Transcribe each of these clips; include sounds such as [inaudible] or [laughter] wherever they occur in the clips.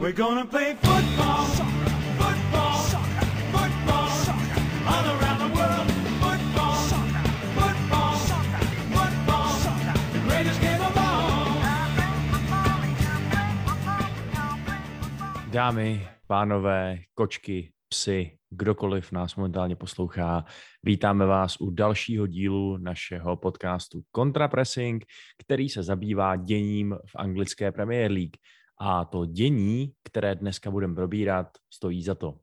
We're gonna play football. Dámy, pánové, kočky, psy, kdokoliv nás momentálně poslouchá, vítáme vás u dalšího dílu našeho podcastu Contrapressing, který se zabývá děním v anglické Premier League. A to dění, které dneska budeme probírat, stojí za to.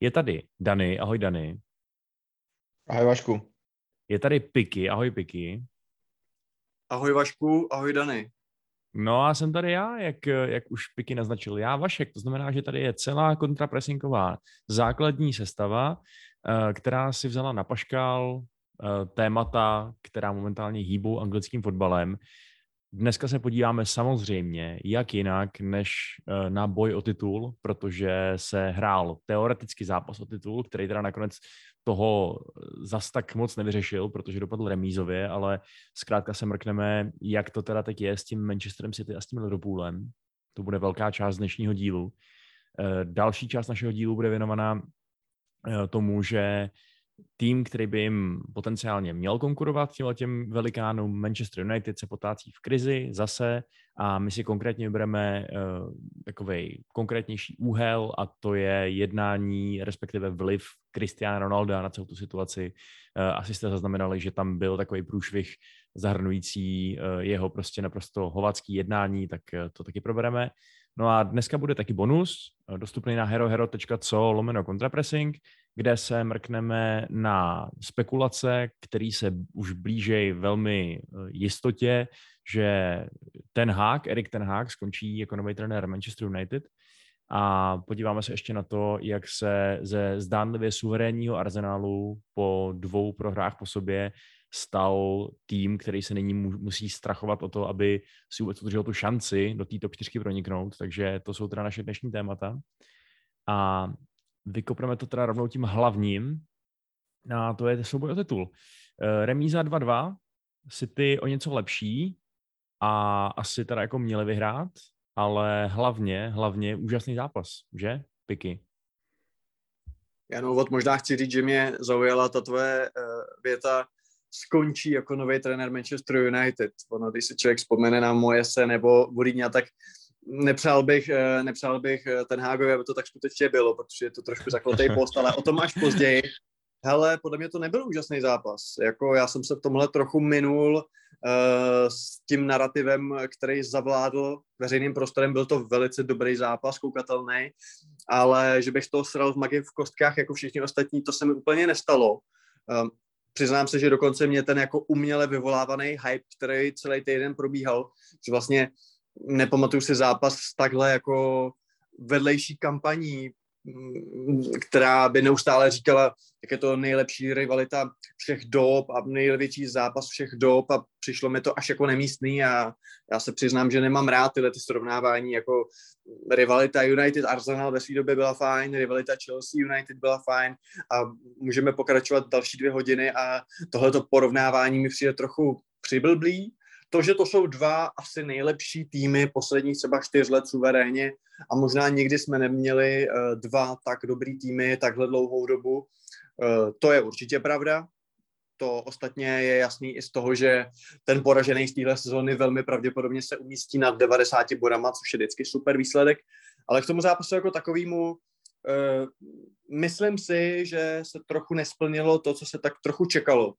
Je tady Dany, ahoj Dany. Ahoj Vašku. Je tady Piky, ahoj Piky. Ahoj Vašku, ahoj Dany. No a jsem tady já, jak, jak už Piky naznačil, já Vašek, to znamená, že tady je celá kontrapresingová základní sestava, eh, která si vzala na paškal eh, témata, která momentálně hýbou anglickým fotbalem. Dneska se podíváme samozřejmě, jak jinak, než eh, na boj o titul, protože se hrál teoreticky zápas o titul, který teda nakonec toho zas tak moc nevyřešil, protože dopadl remízově, ale zkrátka se mrkneme, jak to teda teď je s tím Manchesterem City a s tím Liverpoolem. To bude velká část dnešního dílu. Eh, Další část našeho dílu bude věnovaná eh, tomu, že tým, který by jim potenciálně měl konkurovat těmhle těm velikánům, Manchester United se potácí v krizi zase a my si konkrétně vybereme uh, takový konkrétnější úhel a to je jednání, respektive vliv Cristiana Ronalda na celou tu situaci. Uh, asi jste zaznamenali, že tam byl takový průšvih zahrnující uh, jeho prostě naprosto hovacký jednání, tak uh, to taky probereme. No a dneska bude taky bonus, dostupný na herohero.co lomeno contrapressing, kde se mrkneme na spekulace, který se už blížejí velmi jistotě, že ten Hák, Erik ten Hák, skončí jako nový trenér Manchester United a podíváme se ještě na to, jak se ze zdánlivě suverénního arzenálu po dvou prohrách po sobě stal tým, který se nyní musí strachovat o to, aby si vůbec udržel tu šanci do té top 4 proniknout, takže to jsou teda naše dnešní témata. A vykopneme to teda rovnou tím hlavním, a to je souboj o titul. Eh, remíza 2-2, City o něco lepší a asi teda jako měli vyhrát, ale hlavně, hlavně úžasný zápas, že, Piky? Já na úvod možná chci říct, že mě zaujala ta tvoje uh, věta, skončí jako nový trenér Manchester United. Ono, když si člověk vzpomene na moje se nebo Vodíňa, tak nepřál bych, eh, nepřál bych eh, ten Hágovi, aby to tak skutečně bylo, protože je to trošku zakletý post, ale o tom až později. Hele, podle mě to nebyl úžasný zápas. Jako já jsem se v tomhle trochu minul uh, s tím narrativem, který zavládl veřejným prostorem. Byl to velice dobrý zápas, koukatelný, ale že bych to sral v magii v kostkách jako všichni ostatní, to se mi úplně nestalo. Přiznám se, že dokonce mě ten jako uměle vyvolávaný hype, který celý týden probíhal, že vlastně nepamatuju si zápas takhle jako vedlejší kampaní, mm, která by neustále říkala, jak je to nejlepší rivalita všech dob a největší zápas všech dob a přišlo mi to až jako nemístný a já se přiznám, že nemám rád tyhle ty srovnávání, jako rivalita United Arsenal ve své době byla fajn, rivalita Chelsea United byla fajn a můžeme pokračovat další dvě hodiny a tohleto porovnávání mi přijde trochu přiblblý, to, že to jsou dva asi nejlepší týmy posledních třeba čtyř let suverénně a možná nikdy jsme neměli uh, dva tak dobrý týmy takhle dlouhou dobu, uh, to je určitě pravda. To ostatně je jasný i z toho, že ten poražený z téhle sezóny velmi pravděpodobně se umístí nad 90 bodama, což je vždycky super výsledek. Ale k tomu zápasu jako takovému uh, myslím si, že se trochu nesplnilo to, co se tak trochu čekalo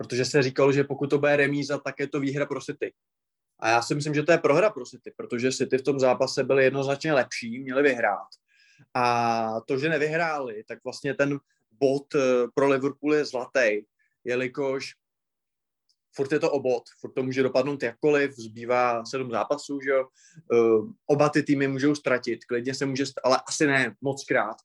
protože se říkalo, že pokud to bude remíza, tak je to výhra pro City. A já si myslím, že to je prohra pro City, protože City v tom zápase byly jednoznačně lepší, měli vyhrát. A to, že nevyhráli, tak vlastně ten bod eh, pro Liverpool je zlatý, jelikož furt je to obod, furt to může dopadnout jakkoliv, zbývá sedm zápasů, že jo, uh, oba ty týmy můžou ztratit, klidně se může, ale asi ne moc krát,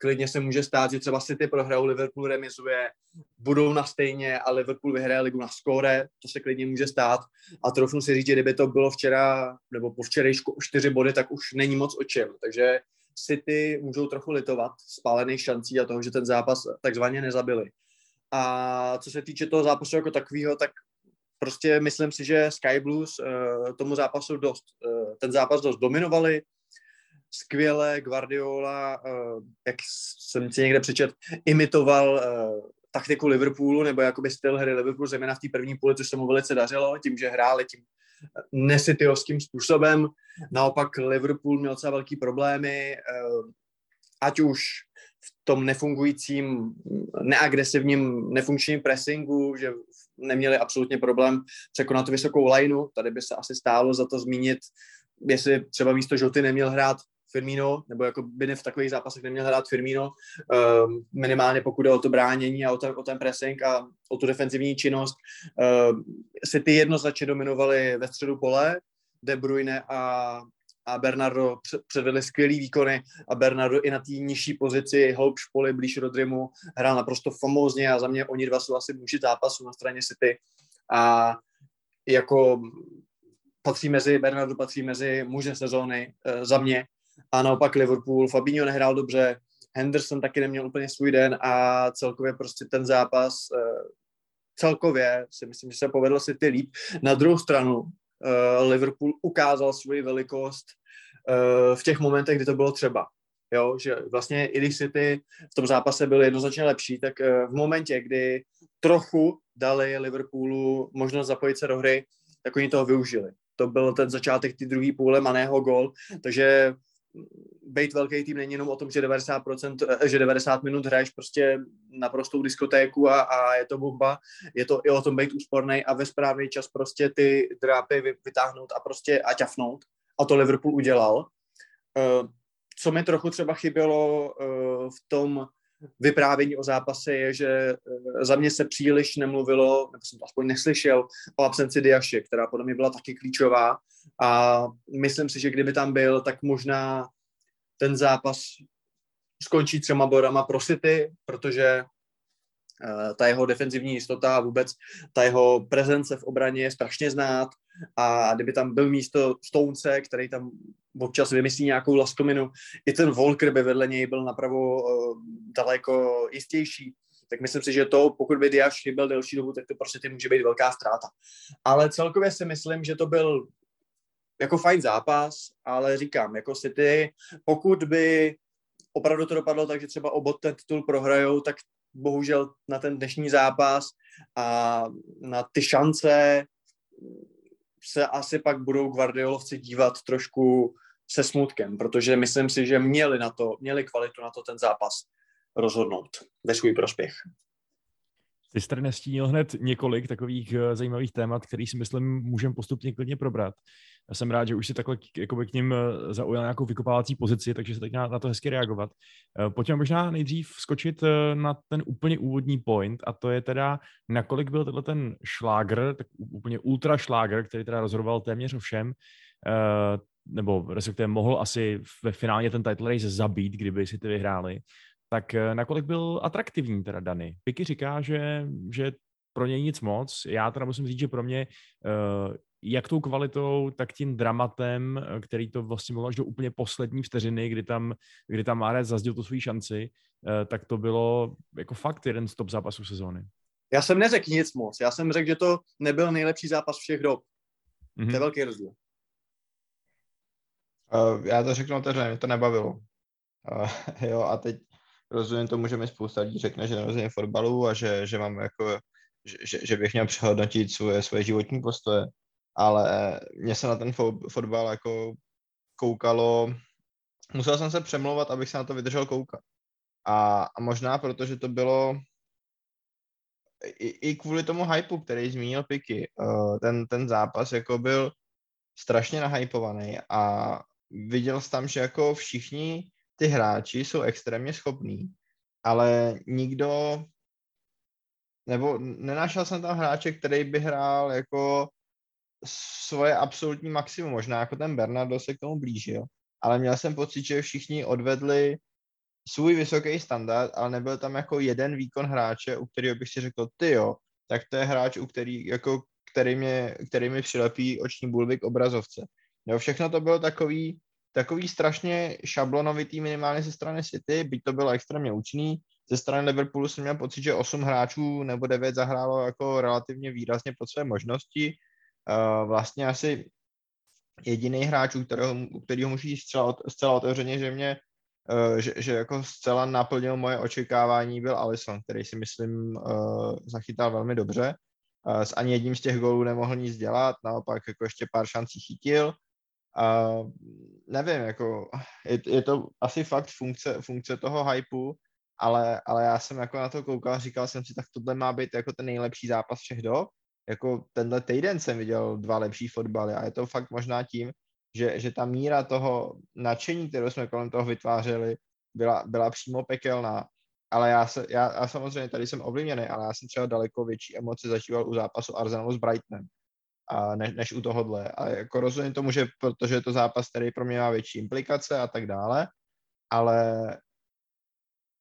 klidně se může stát, že třeba City prohrajou, Liverpool remizuje, budou na stejně a Liverpool vyhraje ligu na skóre, to se klidně může stát. A trofnu si říct, že kdyby to bylo včera nebo po včerejšku o čtyři body, tak už není moc o čem. Takže City můžou trochu litovat spálených šancí a toho, že ten zápas takzvaně nezabili. A co se týče toho zápasu jako takového, tak prostě myslím si, že Sky Blues uh, tomu zápasu dost, uh, ten zápas dost dominovali, skvěle Guardiola, uh, jak jsem si někde přečet, imitoval uh, taktiku Liverpoolu, nebo jakoby styl hry Liverpoolu, zejména v té první půli, což se mu velice dařilo, tím, že hráli tím nesityovským způsobem. Naopak Liverpool měl docela velký problémy, ať už v tom nefungujícím, neagresivním, nefunkčním pressingu, že neměli absolutně problém překonat vysokou lineu. Tady by se asi stálo za to zmínit, jestli třeba místo Žoty neměl hrát Firmino, nebo jako by ne v takových zápasech neměl hrát Firmino, um, minimálně pokud jde o to bránění a o ten, o ten pressing a o tu defenzivní činnost. Um, si ty jednoznačně dominovali ve středu pole, De Bruyne a a Bernardo předvedli skvělý výkony a Bernardo i na té nižší pozici, hloub špoly, blíž Rodrimu, hrál naprosto famózně a za mě oni dva jsou asi muži zápasu na straně City a jako patří mezi, Bernardo patří mezi muže sezóny e, za mě a naopak Liverpool, Fabinho nehrál dobře, Henderson taky neměl úplně svůj den a celkově prostě ten zápas e, celkově si myslím, že se povedl si ty líp. Na druhou stranu uh, Liverpool ukázal svoji velikost uh, v těch momentech, kdy to bylo třeba. Jo, že vlastně i když City v tom zápase byly jednoznačně lepší, tak v momentě, kdy trochu dali Liverpoolu možnost zapojit se do hry, tak oni toho využili. To byl ten začátek ty druhé půle maného gol, takže být velký tým není jenom o tom, že 90%, že 90 minut hraješ prostě naprostou diskotéku a, a je to bomba, je to i o tom být úsporný a ve správný čas prostě ty drápy vytáhnout a prostě a ťafnout. A to Liverpool udělal. Uh, co mi trochu třeba chybělo uh, v tom vyprávění o zápase je, že uh, za mě se příliš nemluvilo, nebo jsem to aspoň neslyšel, o absenci Diaše, která podle mě byla taky klíčová. A myslím si, že kdyby tam byl, tak možná ten zápas skončí třema bodama pro City, protože uh, ta jeho defenzivní jistota a vůbec ta jeho prezence v obraně je strašně znát. A kdyby tam byl místo Stonce, který tam občas vymyslí nějakou laskominu, i ten Volker by vedle něj byl napravo uh, daleko jistější, tak myslím si, že to, pokud by Diaz chyběl delší dobu, tak to prostě ty může být velká ztráta. Ale celkově si myslím, že to byl jako fajn zápas, ale říkám, jako City, pokud by opravdu to dopadlo tak, že třeba obod ten titul prohrajou, tak bohužel na ten dnešní zápas a na ty šance se asi pak budou Guardiolovci dívat trošku se smutkem, protože myslím si, že měli na to, měli kvalitu na to ten zápas rozhodnout ve svůj prospěch. Ty jsi tady nastínil hned několik takových eh, zajímavých témat, který si myslím můžeme postupně klidně probrat. Já jsem rád, že už si takhle jakoby k ním eh, zaujal nějakou vykopávací pozici, takže se teď na, na to hezky reagovat. Eh, pojďme možná nejdřív skočit na ten úplně úvodní point a to je teda, nakolik byl tenhle ten šláger, tak úplně ultra šláger, který teda rozhodoval téměř o všem, nebo respektive mohl asi ve finálně ten title race zabít, kdyby si ty vyhráli, tak eh, nakolik byl atraktivní teda Dany? Piky říká, že, že pro něj nic moc. Já teda musím říct, že pro mě uh, jak tou kvalitou, tak tím dramatem, eh, který to vlastně bylo až do úplně poslední vteřiny, kdy tam, kdy tam Márez zazdil tu svou šanci, tak to bylo jako fakt jeden z top zápasů sezóny. Já jsem neřekl nic moc. Já jsem řekl, že to nebyl nejlepší zápas všech dob. Mm-hmm. To je velký rozdíl. Uh, já to řeknu otevřeně, mě to nebavilo. Uh, [laughs] jo, a teď rozumím tomu, že mi spousta lidí řekne, že nerozumím fotbalu a že, že mám jako, že, že, bych měl přehodnotit svoje, svoje životní postoje, ale mě se na ten fo- fotbal jako koukalo, musel jsem se přemlouvat, abych se na to vydržel koukat. A, a možná protože to bylo i, i kvůli tomu hypeu, který zmínil Piky, uh, ten, ten zápas jako byl strašně nahypovaný a viděl jsem tam, že jako všichni ty hráči jsou extrémně schopní, ale nikdo, nebo nenašel jsem tam hráče, který by hrál jako svoje absolutní maximum, možná jako ten Bernardo se k tomu blížil, ale měl jsem pocit, že všichni odvedli svůj vysoký standard, ale nebyl tam jako jeden výkon hráče, u kterého bych si řekl, ty jo, tak to je hráč, u který, jako, který, mě, který mi přilepí oční bulvy k obrazovce. Jo, všechno to bylo takový, takový strašně šablonovitý minimálně ze strany City, byť to bylo extrémně účinný. Ze strany Liverpoolu jsem měl pocit, že 8 hráčů nebo 9 zahrálo jako relativně výrazně pod své možnosti. Uh, vlastně asi jediný hráč, u kterého, u kterého můžu říct zcela, zcela otevřeně, že mě eh, že, že jako zcela naplnil moje očekávání, byl Alisson, který si myslím uh, zachytal velmi dobře. S ani jedním z těch gólů nemohl nic dělat, naopak jako ještě pár šancí chytil. Nevím, jako je, je to asi fakt funkce, funkce toho hypeu, ale, ale já jsem jako na to koukal, říkal jsem si, tak tohle má být jako ten nejlepší zápas všech dob. Jako tenhle týden jsem viděl dva lepší fotbaly a je to fakt možná tím, že, že ta míra toho nadšení, kterou jsme kolem toho vytvářeli, byla, byla přímo pekelná. Ale já, se, já, já samozřejmě tady jsem ovlivněný, ale já jsem třeba daleko větší emoce zažíval u zápasu Arsenalu s Brightonem, a než, než u tohohle. A jako rozumím tomu, že protože je to zápas, který pro mě má větší implikace a tak dále, ale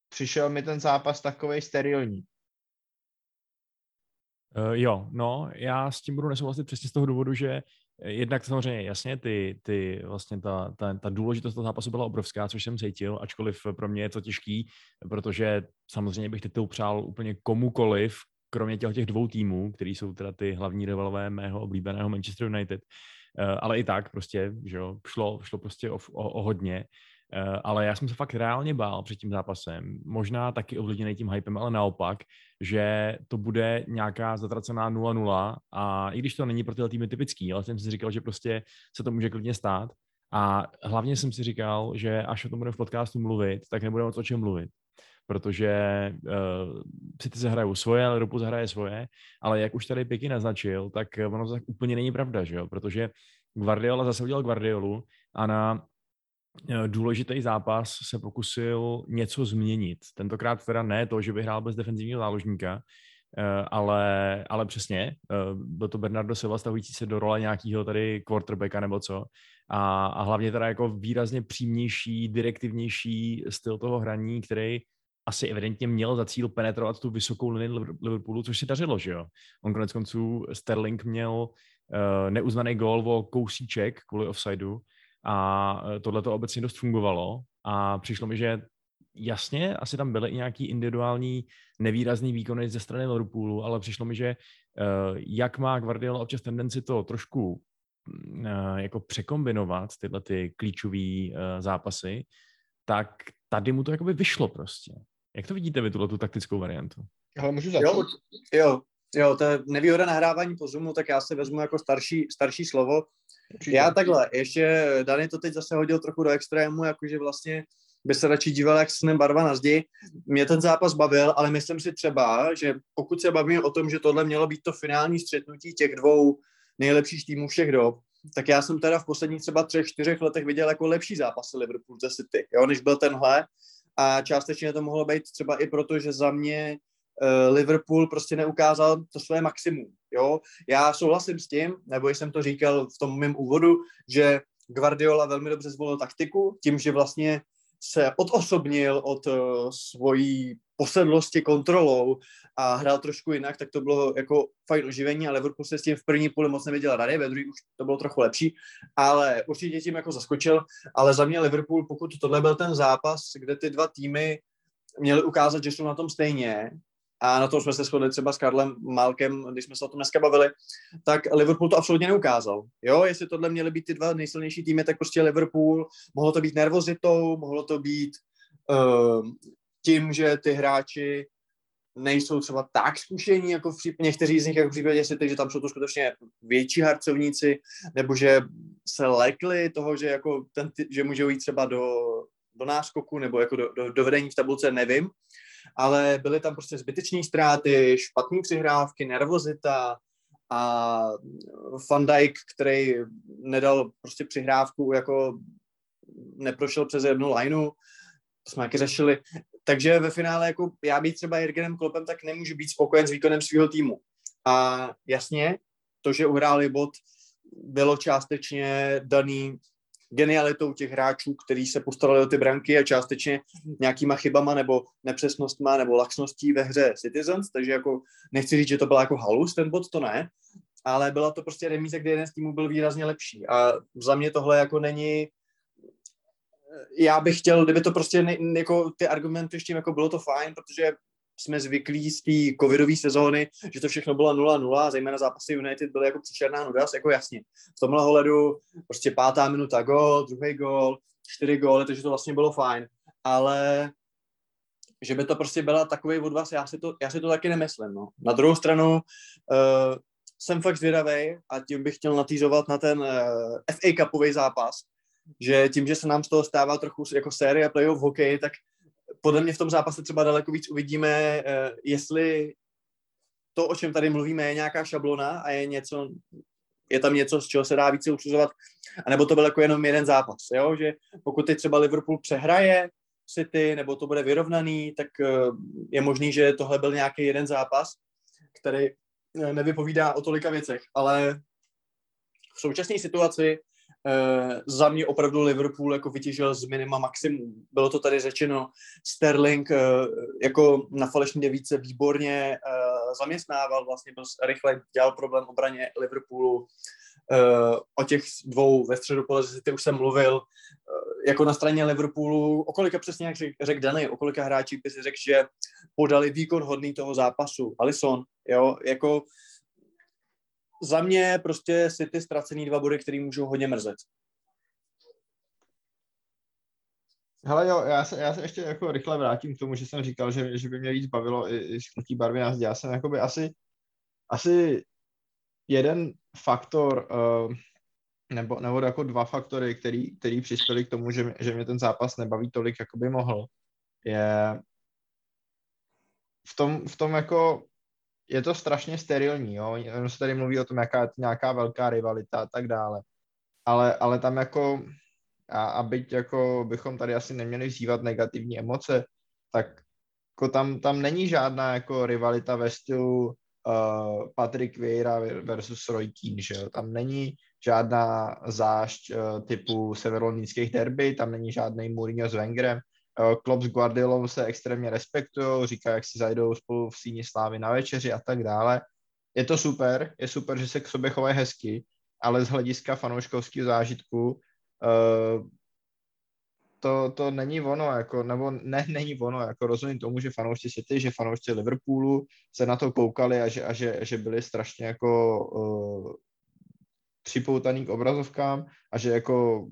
přišel mi ten zápas takový sterilní. Uh, jo, no, já s tím budu nesouhlasit přesně z toho důvodu, že jednak samozřejmě jasně, ty, ty vlastně ta, ta, ta důležitost toho zápasu byla obrovská, což jsem cítil, ačkoliv pro mě je to těžký, protože samozřejmě bych titul přál úplně komukoliv, kromě těch, těch dvou týmů, který jsou teda ty hlavní rivalové mého oblíbeného Manchester United, uh, ale i tak prostě, že jo, šlo, šlo prostě o, o, o hodně. Eh, ale já jsem se fakt reálně bál před tím zápasem. Možná taky ovlivněný tím hypem, ale naopak, že to bude nějaká zatracená 0-0 a i když to není pro tyhle týmy typický, ale jsem si říkal, že prostě se to může klidně stát. A hlavně jsem si říkal, že až o tom budeme v podcastu mluvit, tak nebudeme moc o čem mluvit protože uh, City zahrajou svoje, Liverpool zahraje svoje, ale jak už tady Piky naznačil, tak ono to tak úplně není pravda, že jo? protože Guardiola zase udělal Guardiolu a na Eh, důležitý zápas se pokusil něco změnit. Tentokrát teda ne to, že by hrál bez defenzivního záložníka, eh, ale, ale přesně, byl to Bernardo Silva stavující se do role nějakého tady quarterbacka nebo co. A, a hlavně teda jako výrazně přímější, direktivnější styl toho hraní, který asi evidentně měl za cíl penetrovat tu vysokou linii Liverpoolu, což si dařilo, že jo. On konec konců Sterling měl uh, neuznaný gól o kousíček kvůli offsideu, a e, tohle to obecně dost fungovalo a přišlo mi, že jasně, asi tam byly i nějaký individuální nevýrazný výkony ze strany Liverpoolu, ale přišlo mi, že e, jak má Guardiola občas tendenci to trošku mm, jako překombinovat, tyhle ty klíčové zápasy, tak tady mu to jakoby vyšlo prostě. Jak to vidíte vy, tuhle tu taktickou variantu? Ale můžu začít? Jo, jo, jo, to je nevýhoda nahrávání po Zoomu, tak já se vezmu jako starší, starší slovo. Určitě. Já takhle, ještě Dany to teď zase hodil trochu do extrému, jakože vlastně by se radši díval, jak snem barva na zdi. Mě ten zápas bavil, ale myslím si třeba, že pokud se bavíme o tom, že tohle mělo být to finální střetnutí těch dvou nejlepších týmů všech dob, tak já jsem teda v posledních třeba třech, čtyřech letech viděl jako lepší zápasy Liverpool ze City, jo, než byl tenhle. A částečně to mohlo být třeba i proto, že za mě uh, Liverpool prostě neukázal to své maximum. Jo? Já souhlasím s tím, nebo jsem to říkal v tom mém úvodu, že Guardiola velmi dobře zvolil taktiku, tím, že vlastně se odosobnil od uh, svojí posedlosti kontrolou a hrál trošku jinak, tak to bylo jako fajn oživení a Liverpool se s tím v první půli moc nevěděl rady, ve druhý už to bylo trochu lepší, ale určitě tím jako zaskočil, ale za mě Liverpool, pokud tohle byl ten zápas, kde ty dva týmy měli ukázat, že jsou na tom stejně, a na to jsme se shodli třeba s Karlem Malkem, když jsme se o tom dneska bavili, tak Liverpool to absolutně neukázal. Jo, jestli tohle měly být ty dva nejsilnější týmy, tak prostě Liverpool, mohlo to být nervozitou, mohlo to být uh, tím, že ty hráči nejsou třeba tak zkušení, jako v případě, někteří z nich, jako v případě City, že tam jsou to skutečně větší harcovníci, nebo že se lekli toho, že, jako ten, že můžou jít třeba do, do náskoku nebo jako do, do, do vedení v tabulce, nevím ale byly tam prostě zbytečné ztráty, špatné přihrávky, nervozita a Van Dijk, který nedal prostě přihrávku, jako neprošel přes jednu lineu, to jsme taky řešili. Takže ve finále, jako já být třeba Jürgenem Klopem, tak nemůžu být spokojen s výkonem svého týmu. A jasně, to, že uhráli bod, bylo částečně daný genialitou těch hráčů, kteří se postarali o ty branky a částečně nějakýma chybama nebo nepřesnostma nebo laxností ve hře Citizens, takže jako nechci říct, že to byla jako halus ten bod, to ne, ale byla to prostě remíze, kde jeden z týmů byl výrazně lepší. A za mě tohle jako není já bych chtěl, kdyby to prostě ne, jako ty argumenty ještě jako bylo to fajn, protože jsme zvyklí z té covidové sezóny, že to všechno bylo 0-0, zejména zápasy United byly jako příšerná nuda, jako jasně. V tomhle ohledu prostě pátá minuta gol, druhý gol, čtyři góly, takže to vlastně bylo fajn. Ale že by to prostě byla takový odvaz, já si to, já si to taky nemyslím. No. Na druhou stranu uh, jsem fakt zvědavý a tím bych chtěl natýzovat na ten uh, FA Cupový zápas, že tím, že se nám z toho stává trochu jako série playoff hokej, tak podle mě v tom zápase třeba daleko víc uvidíme, uh, jestli to, o čem tady mluvíme, je nějaká šablona a je něco, je tam něco, z čeho se dá více usuzovat, anebo to byl jako jenom jeden zápas, jo? že pokud teď třeba Liverpool přehraje City, nebo to bude vyrovnaný, tak je možný, že tohle byl nějaký jeden zápas, který nevypovídá o tolika věcech, ale v současné situaci Uh, za mě opravdu Liverpool jako vytěžil z minima maximum. Bylo to tady řečeno, Sterling uh, jako na falešní devíce výborně uh, zaměstnával, vlastně byl rychle dělal problém obraně Liverpoolu. O těch dvou ve středu pole ty už jsem mluvil. Jako na straně Liverpoolu, o kolika přesně, jak řekl řek Dany, o kolika hráčí by si řekl, že podali výkon hodný toho zápasu. Alison, jo, jako za mě prostě City ztracený dva body, který můžou hodně mrzet. Hele jo, já se, já se ještě jako rychle vrátím k tomu, že jsem říkal, že, že by mě víc bavilo i, i škrtí barvy zdi. Já jsem jakoby asi, asi jeden faktor, uh, nebo, nebo jako dva faktory, který, který přispěli k tomu, že, že mě ten zápas nebaví tolik, jako by mohl, je v tom, v tom jako je to strašně sterilní, jo. Jenom se tady mluví o tom, jaká je nějaká velká rivalita a tak dále. Ale, ale tam jako, a, a byť jako bychom tady asi neměli vzývat negativní emoce, tak jako tam, tam není žádná jako rivalita ve stylu uh, Patrick Vieira versus Roy Keane, že jo? Tam není žádná zášť uh, typu severolondýnských derby, tam není žádný Mourinho s Wengerem, Klopp s Guardiolou se extrémně respektují, říká, jak si zajdou spolu v síni slávy na večeři a tak dále. Je to super, je super, že se k sobě chovají hezky, ale z hlediska fanouškovského zážitku uh, to, to není ono, jako, nebo ne, není ono, jako rozumím tomu, že fanoušci City, že fanoušci Liverpoolu se na to koukali a že, a že, že byli strašně jako uh, připoutaný k obrazovkám a že jako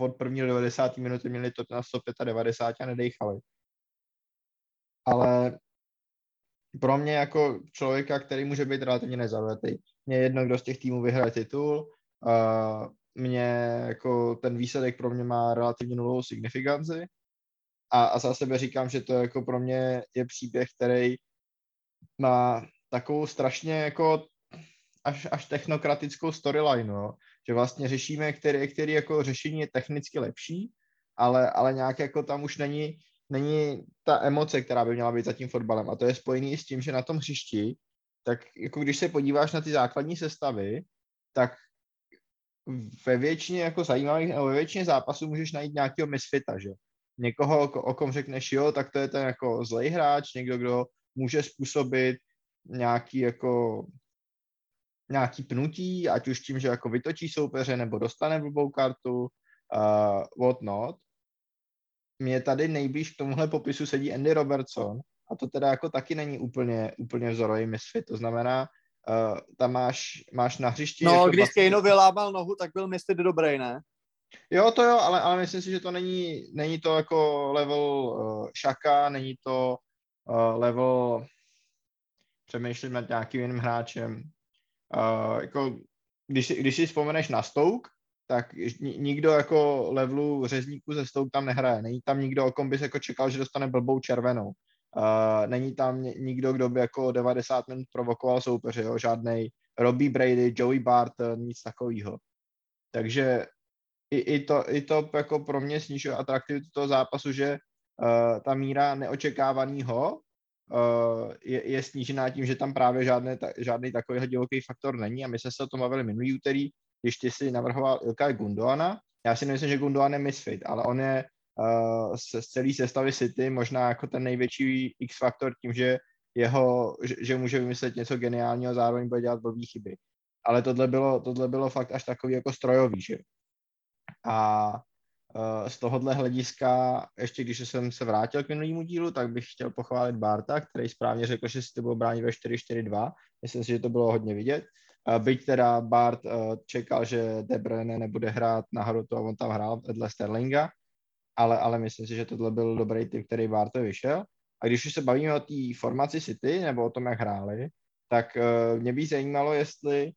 od první 90. minuty měli to na 195 a nedechali. Ale pro mě jako člověka, který může být relativně nezaujatý, mě jedno, kdo z těch týmů vyhraje titul, uh, mě jako ten výsledek pro mě má relativně nulovou signifikanci a, a za sebe říkám, že to jako pro mě je příběh, který má takovou strašně jako až, až technokratickou storyline, no že vlastně řešíme, který, který jako řešení je technicky lepší, ale, ale nějak jako tam už není, není ta emoce, která by měla být za tím fotbalem. A to je spojený s tím, že na tom hřišti, tak jako když se podíváš na ty základní sestavy, tak ve většině jako zajímavých, nebo ve většině zápasů můžeš najít nějakého misfita, že? Někoho, o kom řekneš, jo, tak to je ten jako zlej hráč, někdo, kdo může způsobit nějaký jako nějaký pnutí, ať už tím, že jako vytočí soupeře nebo dostane blbou kartu, uh, what not. Mě tady nejblíž k tomuhle popisu sedí Andy Robertson a to teda jako taky není úplně, úplně vzorový misfit, to znamená, uh, tam máš, máš na hřišti... No, jako když vlastně... Kejno vylámal nohu, tak byl misfit dobrý, ne? Jo, to jo, ale, ale myslím si, že to není, není to jako level uh, šaka, není to uh, level přemýšlím nad nějakým jiným hráčem. Uh, jako, když, když si vzpomeneš na Stouk, tak nikdo jako levelu řezníku ze Stouk tam nehraje. Není tam nikdo, o kom bys jako čekal, že dostane blbou červenou. Uh, není tam nikdo, kdo by jako 90 minut provokoval soupeře, jo? žádnej Robbie Brady, Joey Barton, nic takového. Takže i, i, to, i to jako pro mě snižuje atraktivitu toho zápasu, že uh, ta míra neočekávaného je, je snížená tím, že tam právě žádné, ta, žádný takový divoký faktor není a my jsme se o tom bavili minulý úterý, když ty si navrhoval Ilkay Gundoana. Já si nemyslím, že Gundogan je misfit, ale on je uh, z, z celé sestavy City možná jako ten největší X-faktor tím, že jeho, že, že může vymyslet něco geniálního a zároveň bude dělat blbý chyby. Ale tohle bylo, tohle bylo fakt až takový jako strojový, že? A z tohohle hlediska, ještě když jsem se vrátil k minulému dílu, tak bych chtěl pochválit Barta, který správně řekl, že si to bylo bránit ve 4-4-2. Myslím si, že to bylo hodně vidět. Uh, byť teda Bart uh, čekal, že De Bruyne nebude hrát na hrotu a on tam hrál vedle Sterlinga, ale, ale myslím si, že tohle byl dobrý typ, který Barto vyšel. A když už se bavíme o té formaci City, nebo o tom, jak hráli, tak mě by zajímalo, jestli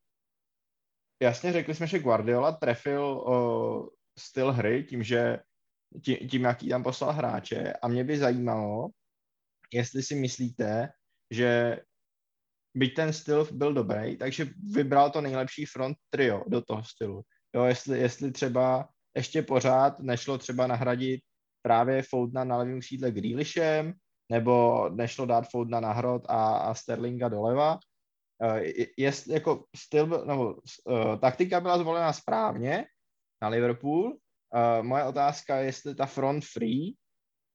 jasně řekli jsme, že Guardiola trefil uh, styl hry tím, že tím, tím, jaký tam poslal hráče a mě by zajímalo, jestli si myslíte, že byť ten styl byl dobrý, takže vybral to nejlepší front trio do toho stylu. Jo, jestli, jestli třeba ještě pořád nešlo třeba nahradit právě Foudna na levém sídle Grealishem, nebo nešlo dát Foudna na hrot a, a Sterlinga doleva. Uh, jest, jako styl, nebo uh, taktika byla zvolena správně na Liverpool. Uh, moje otázka je, jestli ta front free,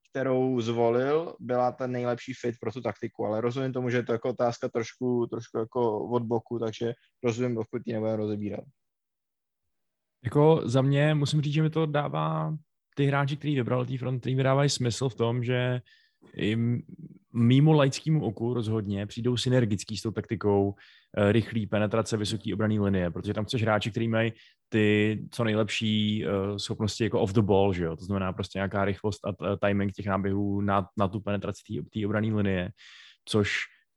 kterou zvolil, byla ten nejlepší fit pro tu taktiku, ale rozumím tomu, že je to jako otázka trošku, trošku jako od boku, takže rozumím, pokud ji nebudeme rozebírat. Jako za mě musím říct, že mi to dává ty hráči, který vybral tý front, který mi dávají smysl v tom, že mýmu laickému oku rozhodně přijdou synergický s tou taktikou eh, rychlý penetrace vysoký obraný linie, protože tam chceš hráči, který mají ty co nejlepší uh, schopnosti jako off the ball, že jo? to znamená prostě nějaká rychlost a timing těch náběhů na, na tu penetraci té obrané linie, což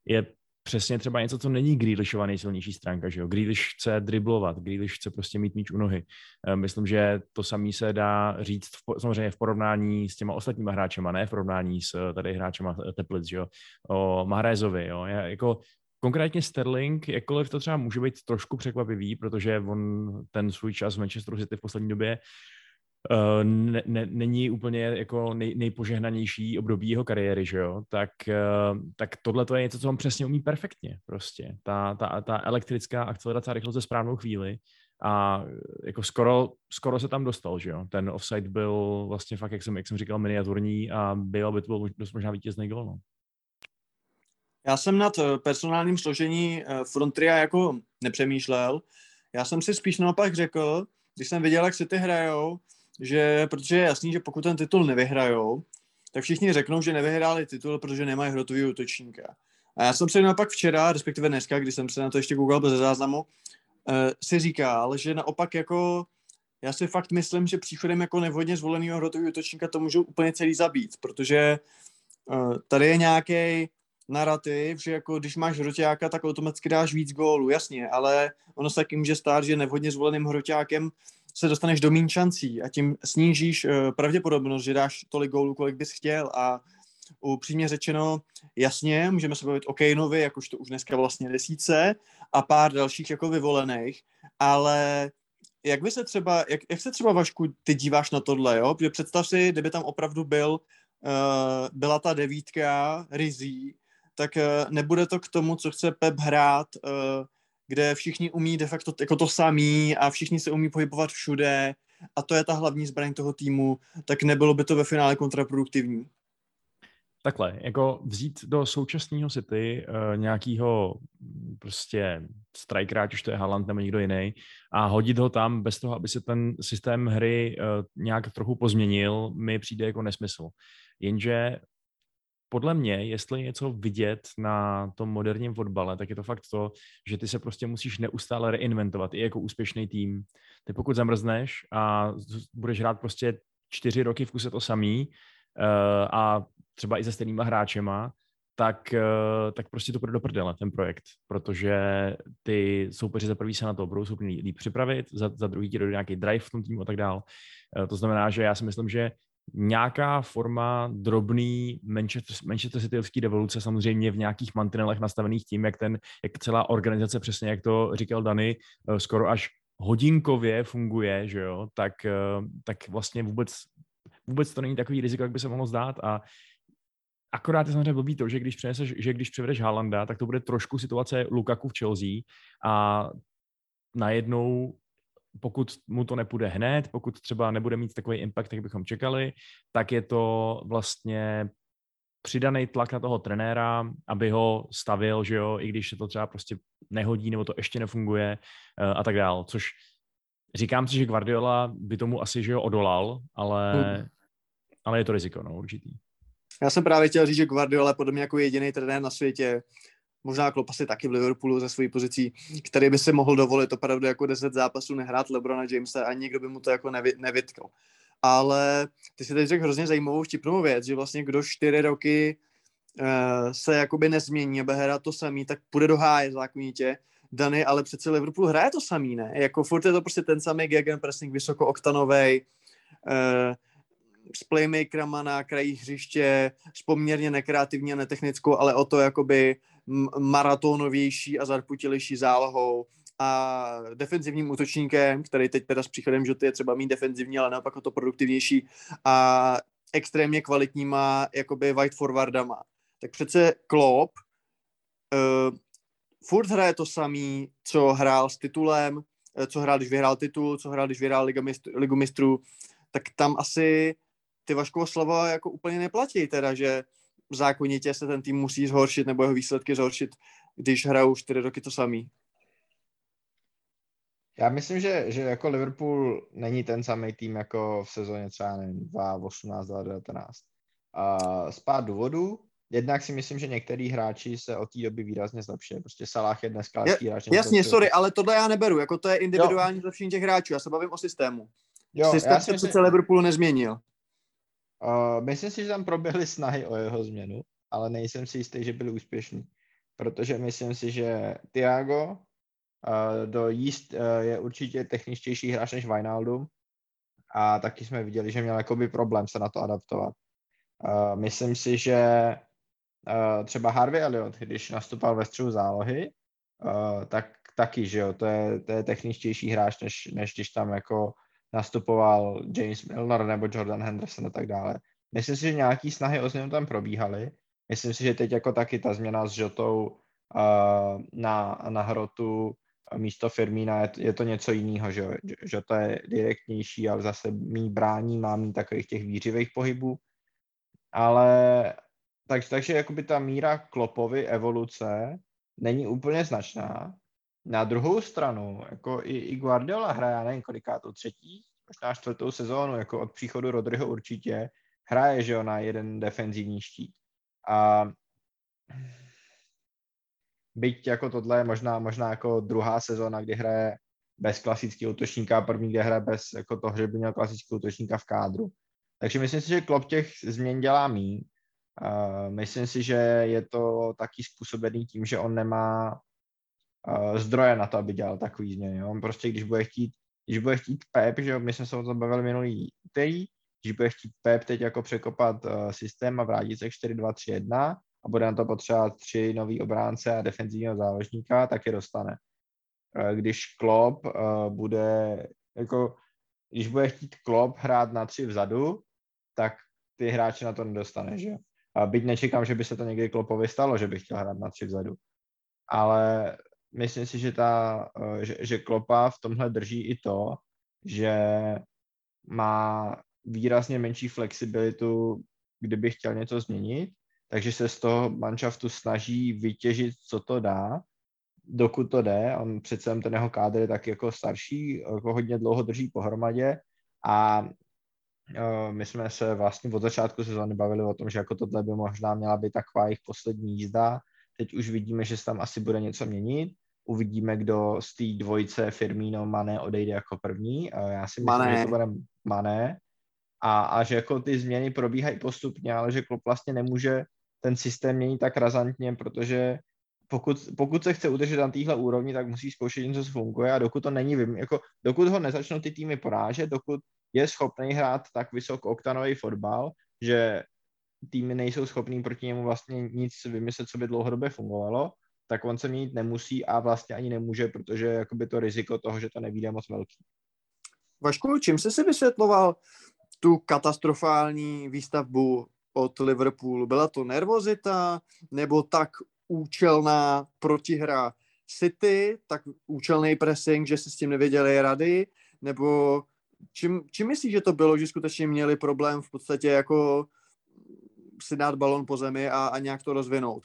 je přesně třeba něco, co není Grealishova nejsilnější stránka, že jo. Grealish chce driblovat, Grealish chce prostě mít míč u nohy. Eh, myslím, že to samý se dá říct v, samozřejmě v porovnání s těma ostatníma hráčema, ne v porovnání s eh, tady hráčema Teplic, že jo, o Mahrézovi, jo. Já, jako Konkrétně Sterling, jakkoliv to třeba může být trošku překvapivý, protože on ten svůj čas v Manchesteru City v poslední době ne, ne, není úplně jako nej, nejpožehnanější období jeho kariéry, že jo, tak, uh, tak tohle to je něco, co on přesně umí perfektně prostě. Ta, ta, ta elektrická akcelerace a rychlost ze správnou chvíli a jako skoro, skoro se tam dostal, že jo. Ten offside byl vlastně fakt, jak jsem, jak jsem říkal, miniaturní a byl by to byl dost možná vítězný gol, no. Já jsem nad eh, personálním složení Frontria jako nepřemýšlel. Já jsem si spíš naopak řekl, když jsem viděl, jak se ty hrajou, že protože je jasný, že pokud ten titul nevyhrajou, tak všichni řeknou, že nevyhráli titul, protože nemají hrotový útočníka. A já jsem se naopak včera, respektive dneska, když jsem se na to ještě googlil bez záznamu, uh, si říkal, že naopak jako já si fakt myslím, že příchodem jako nevhodně zvoleného hrotového útočníka to můžou úplně celý zabít, protože uh, tady je nějaký narrativ, že jako když máš hroťáka, tak automaticky dáš víc gólů, jasně, ale ono se taky může stát, že nevhodně zvoleným hroťákem se dostaneš do méně šancí a tím snížíš uh, pravděpodobnost, že dáš tolik gólů, kolik bys chtěl a upřímně řečeno, jasně, můžeme se bavit o Kejnovi, jakož to už dneska vlastně desíce a pár dalších jako vyvolených, ale jak by se třeba, jak, jak se třeba Vašku ty díváš na tohle, jo? Protože představ si, kdyby tam opravdu byl, uh, byla ta devítka Rizí, tak uh, nebude to k tomu, co chce Pep hrát, uh, kde všichni umí de facto jako to samý a všichni se umí pohybovat všude a to je ta hlavní zbraň toho týmu, tak nebylo by to ve finále kontraproduktivní. Takhle, jako vzít do současného City uh, nějakýho prostě strikera, už to je Haaland nebo někdo jiný, a hodit ho tam bez toho, aby se ten systém hry uh, nějak trochu pozměnil, mi přijde jako nesmysl. Jenže podle mě, jestli je něco vidět na tom moderním fotbale, tak je to fakt to, že ty se prostě musíš neustále reinventovat i jako úspěšný tým. Ty pokud zamrzneš a budeš hrát prostě čtyři roky v kuse to samý uh, a třeba i se stejnýma hráčema, tak, uh, tak prostě to bude do prdele, ten projekt, protože ty soupeři za prvý se na to budou schopni líp připravit, za, za druhý ti dojde nějaký drive v tom týmu a tak dál. Uh, to znamená, že já si myslím, že nějaká forma drobný Manchester, Manchester Cityovský devoluce samozřejmě v nějakých mantinelech nastavených tím, jak, ten, jak celá organizace přesně, jak to říkal Dany, eh, skoro až hodinkově funguje, že jo, tak, eh, tak vlastně vůbec, vůbec to není takový riziko, jak by se mohlo zdát. A Akorát je samozřejmě blbý to, že když přineseš, že když přivedeš Haalanda, tak to bude trošku situace Lukaku v Chelsea a najednou pokud mu to nepůjde hned, pokud třeba nebude mít takový impact, jak bychom čekali, tak je to vlastně přidaný tlak na toho trenéra, aby ho stavil, že jo, i když se to třeba prostě nehodí nebo to ještě nefunguje uh, a tak dál, což Říkám si, že Guardiola by tomu asi že jo odolal, ale, Hmm. ale je to riziko, no, určitý. Já jsem právě chtěl říct, že Guardiola je podle mě jako jediný trenér na světě, možná Klopp asi taky v Liverpoolu ze svojí pozicí, který by si mohl dovolit opravdu jako 10 zápasů nehrát Lebrona Jamesa a nikdo by mu to jako nevy, nevytkl. Ale ty si teď řekl hrozně zajímavou vtipnou věc, že vlastně kdo čtyři roky uh, se jakoby nezmění a bude hrát to samý, tak půjde do háje zákonitě. Dany, ale přece Liverpool hraje to samý, ne? Jako furt je to prostě ten samý gegenpressing, vysokooktanovej, uh, s playmakerama na kraji hřiště, s poměrně nekreativní a netechnickou, ale o to jakoby maratonovější a zarputilejší zálohou a defenzivním útočníkem, který teď teda s příchodem Žoty je třeba mít defenzivní, ale naopak o to produktivnější a extrémně kvalitníma jakoby white forwardama. Tak přece Klopp uh, furt hraje to samý, co hrál s titulem, eh, co hrál, když vyhrál titul, co hrál, když vyhrál Liga mistr, Ligu mistrů, tak tam asi ty Vaškovo slova jako úplně neplatí, teda, že zákonitě se ten tým musí zhoršit nebo jeho výsledky zhoršit, když hrajou čtyři roky to samý. Já myslím, že, že jako Liverpool není ten samý tým jako v sezóně třeba nevím, 2018, 2019. A z pár důvodů. Jednak si myslím, že některý hráči se od té doby výrazně zlepšili. Prostě Salah je dneska lepší hráč. Jasně, byl sorry, ale tohle já neberu, jako to je individuální zlepšení těch hráčů, já se bavím o systému. Jo, Systém se myslím, přece Liverpoolu nezměnil. Uh, myslím si, že tam proběhly snahy o jeho změnu, ale nejsem si jistý, že byli úspěšní. Protože myslím si, že Thiago uh, do jíst uh, je určitě techničtější hráč než Wijnaldum a taky jsme viděli, že měl jakoby problém se na to adaptovat. Uh, myslím si, že uh, třeba Harvey Elliot, když nastupoval ve středu zálohy, uh, tak taky, že jo, to je, to je techničtější hráč, než, než když tam jako nastupoval James Milner nebo Jordan Henderson a tak dále. Myslím si, že nějaký snahy o změnu tam probíhaly. Myslím si, že teď jako taky ta změna s Žotou uh, na, na hrotu místo Firmína je, je to něco jiného, že, že to je direktnější, ale zase mý brání má mít takových těch výřivých pohybů. Ale tak, takže jakoby ta míra Klopovy evoluce není úplně značná. Na druhou stranu, jako i, i Guardiola hraje, nevím, kolikátou třetí, možná čtvrtou sezónu, jako od příchodu Rodryho určitě, hraje, že jo, na jeden defenzivní štít. A byť jako tohle je možná, možná jako druhá sezóna, kdy hraje bez klasického útočníka a první, kde hraje bez jako toho, že by měl klasického útočníka v kádru. Takže myslím si, že Klopp těch změn dělá míň. Uh, myslím si, že je to taky způsobený tím, že on nemá uh, zdroje na to, aby dělal takový změny. On prostě, když bude chtít, když bude chtít Pep, že my jsme se o tom bavili minulý úterý, když bude chtít Pep teď jako překopat uh, systém a vrátit se k 4-2-3-1 a bude na to potřebovat tři nový obránce a defenzivního záložníka, tak je dostane. Uh, když Klopp uh, bude, jako, když bude chtít Klopp hrát na tři vzadu, tak ty hráče na to nedostane, že. A byť nečekám, že by se to někdy Klopovi stalo, že by chtěl hrát na tři vzadu. Ale myslím si, že, ta, že, že Klopa v tomhle drží i to, že má výrazně menší flexibilitu, kdyby chtěl něco změnit, takže se z toho manšaftu snaží vytěžit, co to dá, dokud to jde. On přece ten jeho kádr je tak jako starší, jako hodně dlouho drží pohromadě a my jsme se vlastně od začátku sezóny bavili o tom, že jako tohle by možná měla být taková jejich poslední jízda. Teď už vidíme, že se tam asi bude něco měnit. Uvidíme, kdo z té dvojice Firmino Mané odejde jako první. Já si myslím, že to bude Mané. A, a že jako ty změny probíhají postupně, ale že Klopp vlastně nemůže ten systém měnit tak razantně, protože pokud, pokud se chce udržet na téhle úrovni, tak musí zkoušet něco, co funguje a dokud to není, jako dokud ho nezačnou ty týmy porážet, dokud je schopný hrát tak vysokooktanový fotbal, že týmy nejsou schopný proti němu vlastně nic vymyslet, co by dlouhodobě fungovalo, tak on se měnit nemusí a vlastně ani nemůže, protože jakoby to riziko toho, že to nevíde moc velký. Vašku, čím jsi si vysvětloval tu katastrofální výstavbu od Liverpoolu? Byla to nervozita nebo tak účelná protihra City, tak účelný pressing, že si s tím nevěděli rady, nebo čím, čím myslíš, že to bylo, že skutečně měli problém v podstatě jako si dát balon po zemi a, a nějak to rozvinout?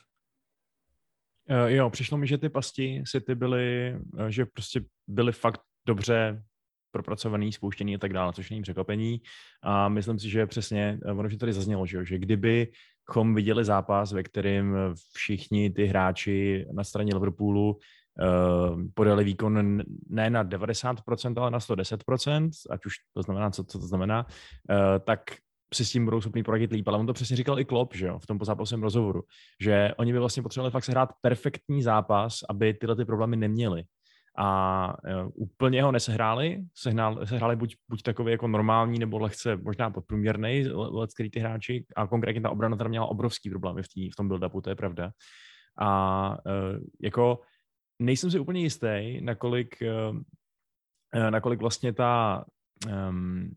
Uh, jo, přišlo mi, že ty pasti City byly, uh, že prostě byly fakt dobře propracovaný, spouštěný a tak dále, což není překvapení. A myslím si, že přesně, eh, ono, že tady zaznělo, že, že kdybychom viděli zápas, ve kterém všichni ty hráči na straně Liverpoolu uh, podali výkon ne na 90%, ale na 110%, ať už to znamená, co, co to znamená, uh, tak si s tím budou schopni poradit líp, ale on to přesně říkal i Klopp, že jo, v tom pozápasovém rozhovoru, že oni by vlastně potřebovali fakt sehrát perfektní zápas, aby tyhle ty problémy neměli. A uh, úplně ho nesehráli, sehráli, sehráli buď, buď takový jako normální, nebo lehce možná podprůměrný, let, který ty hráči, a konkrétně ta obrana teda měla obrovský problémy v, tý, v tom build-upu, to je pravda. A uh, jako nejsem si úplně jistý, nakolik, uh, nakolik vlastně ta, um,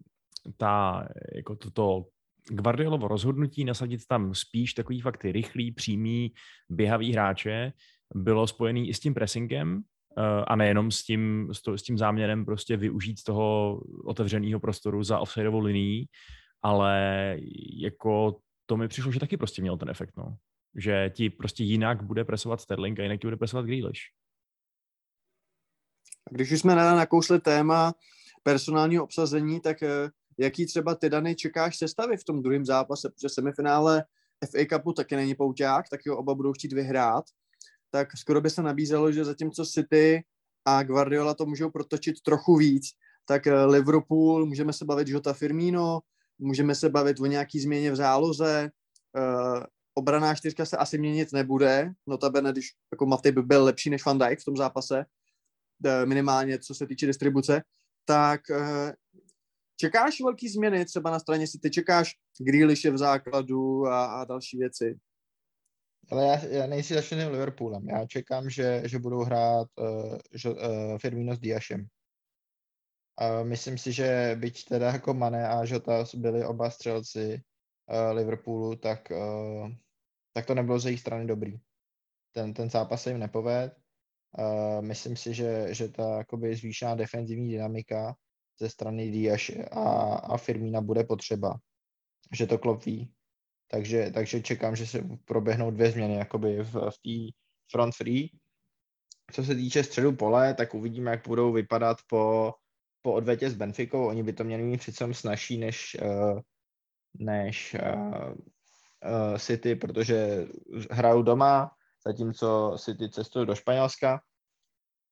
ta, jako toto Guardiolovo rozhodnutí nasadit tam spíš takový fakt ty rychlý, přímý, běhavý hráče bylo spojený i s tím pressingem, uh, a nejenom s tím, s, tím záměrem prostě využít toho otevřeného prostoru za offsideovou linií, ale jako to mi přišlo, že taky prostě měl ten efekt, no. Že ti prostě jinak bude presovat Sterling a jinak ti bude presovat Grealish. Když už jsme nakousli téma personálního obsazení, tak eh, jaký třeba ty Dany čekáš sestavy v tom druhém zápase, protože semifinále FA Cupu taky není pouťák, tak jo, oba budou chtít vyhrát, tak skoro by se nabízelo, že zatímco City a Guardiola to můžou protočit trochu víc, tak eh, Liverpool, můžeme se bavit Jota Firmino, můžeme se bavit o nějaký změně v záloze, uh, obraná čtyřka se asi měnit nebude, notabene, když jako by byl lepší než Van Dijk v tom zápase, minimálně co se týče distribuce, tak Čekáš velký změny třeba na straně si ty čekáš Grealishe v základu a, a další věci? Ale já, já nejsi začneným Liverpoolem. Já čekám, že, že budou hrát uh, že, uh, Firmino s Diašem. A myslím si, že byť teda jako Mane a Jota byli oba střelci uh, Liverpoolu, tak, uh, tak to nebylo z jejich strany dobrý. Ten, ten zápas se jim nepoved. Uh, myslím si, že, že ta jakoby zvýšená defenzivní dynamika ze strany Diaše a, a Firmína bude potřeba, že to klopí. Takže, takže čekám, že se proběhnou dvě změny jakoby v, v té front free. Co se týče středu pole, tak uvidíme, jak budou vypadat po, po odvetě s Benficou. Oni by to měli mít přece snažší než, uh, než uh, uh, City, protože hrajou doma, zatímco City cestují do Španělska,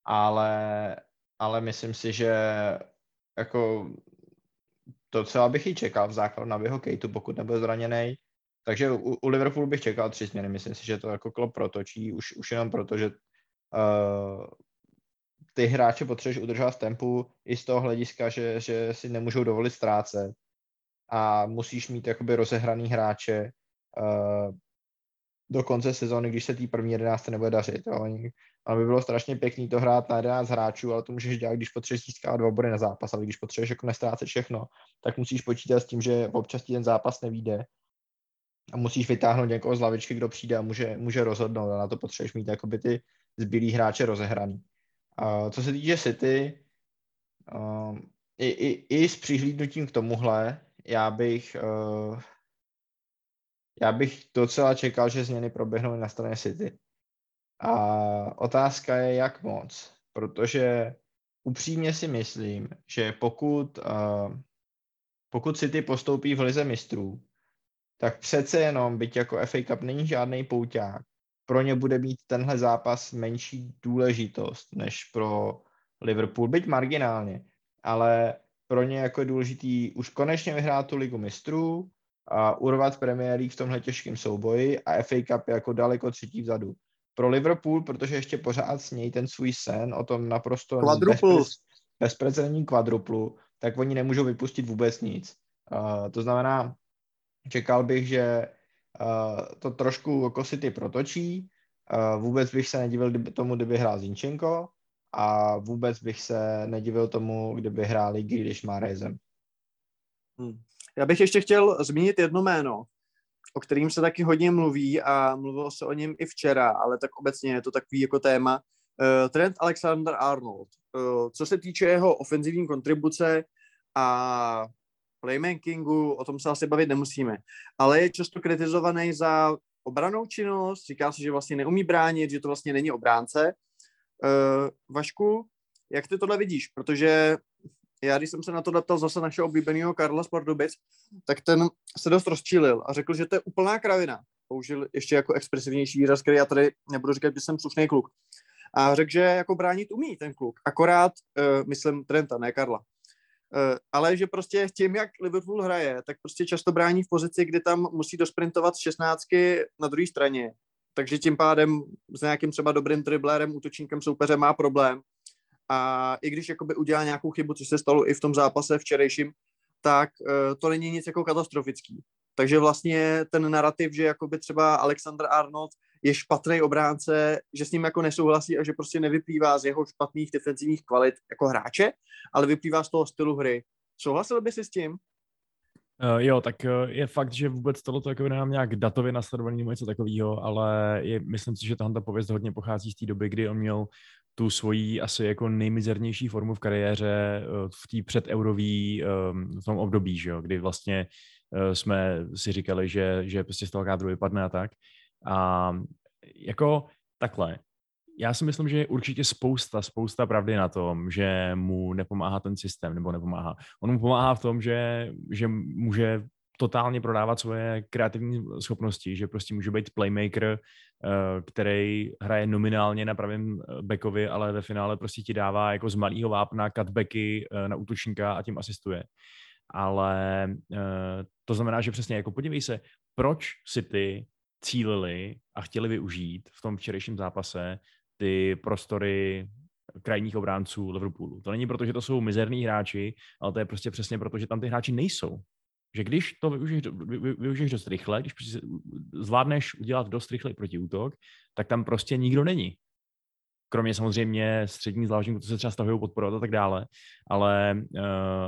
ale, ale myslím si, že jako docela bych ji čekal v základu na Kejtu, pokud nebyl zraněný. Takže u, u Liverpoolu bych čekal tři změny. Myslím si, že to jako klop protočí, už, už jenom proto, že uh, ty hráče potřebuješ udržovat v tempu i z toho hlediska, že, že si nemůžou dovolit ztrácet a musíš mít jakoby rozehraný hráče uh, do konce sezóny, když se tý první jedenácté nebude dařit. Jo. Ale by bylo strašně pěkný to hrát na 11 hráčů, ale to můžeš dělat, když potřebuješ získávat dva body na zápas, ale když potřebuješ jako nestrácet všechno, tak musíš počítat s tím, že občas ten zápas nevíde a musíš vytáhnout někoho z lavičky, kdo přijde a může, může rozhodnout a na to potřebuješ mít jakoby ty zbylý hráče rozehraný. A co se týče City, um, i, i, i s přihlídnutím k tomuhle, já bych uh, já bych docela čekal, že změny proběhnou na straně City. A otázka je, jak moc. Protože upřímně si myslím, že pokud, uh, pokud City postoupí v lize mistrů, tak přece jenom, byť jako FA Cup není žádný pouťák, pro ně bude mít tenhle zápas menší důležitost než pro Liverpool, byť marginálně, ale pro ně jako je důležitý už konečně vyhrát tu ligu mistrů, a urvat Premier League v tomhle těžkém souboji a FA Cup je jako daleko třetí vzadu. Pro Liverpool, protože ještě pořád snějí ten svůj sen o tom naprosto Quadruple. bezprecedentním kvadruplu, tak oni nemůžou vypustit vůbec nic. Uh, to znamená, čekal bych, že uh, to trošku jako City protočí, uh, vůbec bych se nedivil kdyby, tomu, kdyby hrál Zinčenko a vůbec bych se nedivil tomu, kdyby hráli Grealish Marezem. Hmm. Já bych ještě chtěl zmínit jedno jméno, o kterým se taky hodně mluví a mluvilo se o něm i včera, ale tak obecně je to takový jako téma. Uh, Trent Alexander Arnold. Uh, co se týče jeho ofenzivní kontribuce a playmakingu, o tom se asi bavit nemusíme, ale je často kritizovaný za obranou činnost, říká se, že vlastně neumí bránit, že to vlastně není obránce. Uh, Vašku, jak ty tohle vidíš? Protože já když jsem se na to datal zase našeho oblíbeného Karla z Pardubic, tak ten se dost rozčílil a řekl, že to je úplná kravina. Použil ještě jako expresivnější výraz, který já tady nebudu říkat, že jsem slušný kluk. A řekl, že jako bránit umí ten kluk. Akorát, uh, myslím Trenta, ne Karla. Uh, ale že prostě tím, jak Liverpool hraje, tak prostě často brání v pozici, kdy tam musí dosprintovat z 16 na druhé straně. Takže tím pádem s nějakým třeba dobrým driblérem, útočníkem soupeře má problém. A i když jakoby udělá nějakou chybu, což se stalo i v tom zápase včerejším, tak uh, to není nic jako katastrofický. Takže vlastně ten narrativ, že jakoby třeba Alexander Arnold je špatný obránce, že s ním jako nesouhlasí a že prostě nevyplývá z jeho špatných defenzivních kvalit jako hráče, ale vyplývá z toho stylu hry. Souhlasil by si s tím? Uh, jo, tak uh, je fakt, že vůbec tohle jako nemám nějak datově nasledovaný nebo něco takového, ale je, myslím si, že tahle pověst hodně pochází z té doby, kdy on měl tu svoji asi jako nejmizernější formu v kariéře uh, v té předeurový um, v tom období, že jo, kdy vlastně uh, jsme si říkali, že, že prostě z toho kádru vypadne a tak. A jako takhle, já si myslím, že je určitě spousta, spousta pravdy na tom, že mu nepomáhá ten systém, nebo nepomáhá. On mu pomáhá v tom, že, že může totálně prodávat svoje kreativní schopnosti, že prostě může být playmaker, eh, který hraje nominálně na pravém eh, backovi, ale ve finále prostě ti dává jako z malého vápna cutbacky eh, na útočníka a tím asistuje. Ale to znamená, že přesně jako podívej se, proč si ty cílili a chtěli využít v tom včerejším zápase ty prostory krajních obránců Liverpoolu. To není proto, že to jsou mizerní hráči, ale to je prostě přesně proto, že tam ty hráči nejsou. Že když to využiješ, využiješ dost rychle, když prostě zvládneš udělat dost rychlý protiútok, tak tam prostě nikdo není kromě samozřejmě středních záložníků, to se třeba stahují podporovat a tak dále, ale uh,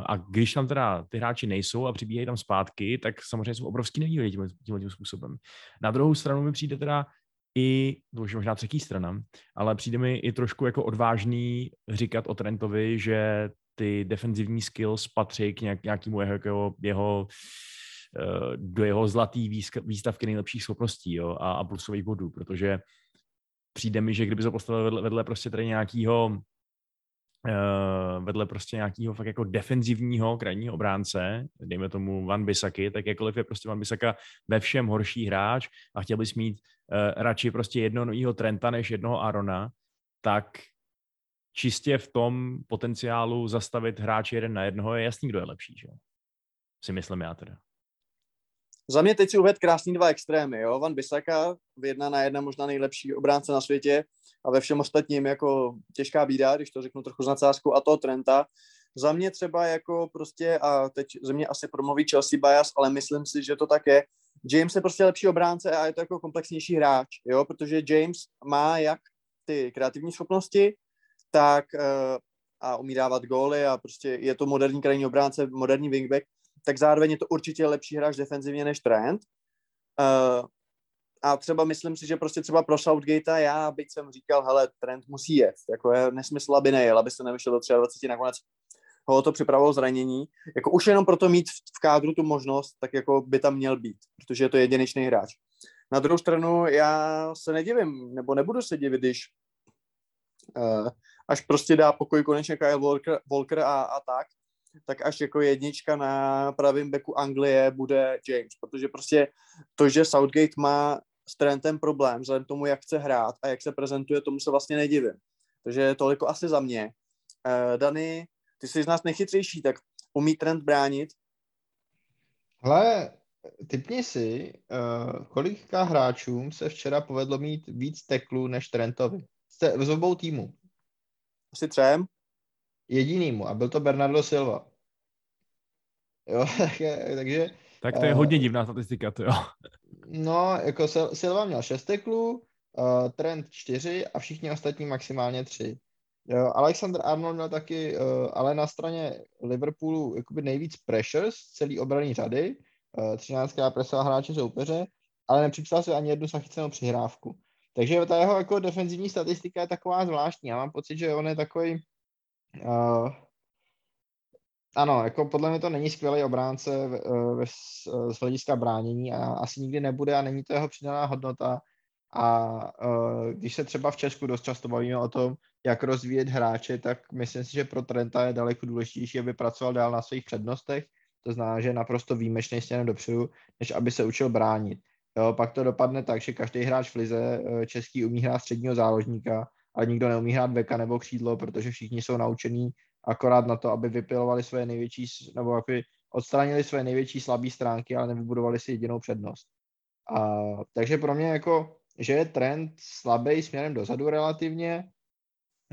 a když tam teda ty hráči nejsou a přibíhají tam zpátky, tak samozřejmě jsou obrovský nevýhody tím, tím, tím způsobem. Na druhou stranu mi přijde teda i, to už možná třetí strana, ale přijde mi i trošku jako odvážný říkat o Trentovi, že ty defenzivní skills patří k nějak, nějakému jeho, jeho, eh, do jeho zlatý výstavky nejlepších schopností jo, a, a plusových bodů, protože přijde mi, že kdyby se postavil vedle, vedle prostě tady nějakýho uh, vedle prostě nějakého fakt jako defenzivního krajního obránce, dejme tomu Van Bisaky, tak jakkoliv je prostě Van Bisaka ve všem horší hráč a chtěl bys mít uh, radši prostě jednoho Trenta než jednoho Arona, tak čistě v tom potenciálu zastavit hráče jeden na jednoho je jasný, kdo je lepší, že? Si myslím já teda. Za mě teď si uved krásný dva extrémy, jo. Van Bissaka, jedna na jedna možná nejlepší obránce na světě a ve všem ostatním jako těžká bída, když to řeknu trochu nadsázkou, a to Trenta. Za mě třeba jako prostě, a teď ze mě asi promluví Chelsea bias, ale myslím si, že to tak je, James je prostě lepší obránce a je to jako komplexnější hráč, jo, protože James má jak ty kreativní schopnosti, tak uh, a umí dávat góly a prostě je to moderní krajní obránce, moderní wingback, tak zároveň je to určitě lepší hráč defenzivně než Trent. Uh, a třeba myslím si, že prostě třeba pro Southgate já bych jsem říkal, hele, Trent musí jet. Jako je nesmysl, aby nejel, aby se nevyšel do 23, nakonec ho to připravilo zranění. Jako už jenom proto mít v kádru tu možnost, tak jako by tam měl být, protože je to jedinečný hráč. Na druhou stranu já se nedivím, nebo nebudu se divit, když uh, až prostě dá pokoj konečně Kyle Walker, Walker a, a tak, tak až jako jednička na pravém beku Anglie bude James, protože prostě to, že Southgate má s Trentem problém, vzhledem tomu, jak chce hrát a jak se prezentuje, tomu se vlastně nedivím. Takže toliko asi za mě. Uh, Dany, ty jsi z nás nechytřejší, tak umí Trent bránit? Hele, typni si, uh, kolika hráčům se včera povedlo mít víc teklů než Trentovi? Z obou týmů. Asi třem jedinýmu a byl to Bernardo Silva. Jo, [laughs] takže... Tak to je uh, hodně divná statistika, to jo. No, jako Silva měl 6 teklů, uh, Trent 4 a všichni ostatní maximálně 3. Jo, Alexander Arnold měl taky, uh, ale na straně Liverpoolu jakoby nejvíc pressures z celý obraný řady, uh, 13 presoval hráče soupeře, ale nepřipsal si ani jednu zachycenou přihrávku. Takže ta jeho jako defenzivní statistika je taková zvláštní. Já mám pocit, že on je takový Uh, ano, jako podle mě to není skvělý obránce ve, ve, z hlediska bránění a asi nikdy nebude a není to jeho přidaná hodnota. A uh, když se třeba v Česku dost často bavíme o tom, jak rozvíjet hráče, tak myslím si, že pro Trenta je daleko důležitější, aby pracoval dál na svých přednostech, to znamená, že je naprosto výjimečný stěnem dopředu, než aby se učil bránit. Jo, pak to dopadne tak, že každý hráč v lize eh, český umí hrát středního záložníka, ale nikdo neumí hrát beka nebo křídlo, protože všichni jsou naučení akorát na to, aby vypilovali svoje největší, nebo aby odstranili svoje největší slabé stránky, ale nevybudovali si jedinou přednost. A, takže pro mě jako, že je trend slabý směrem dozadu relativně,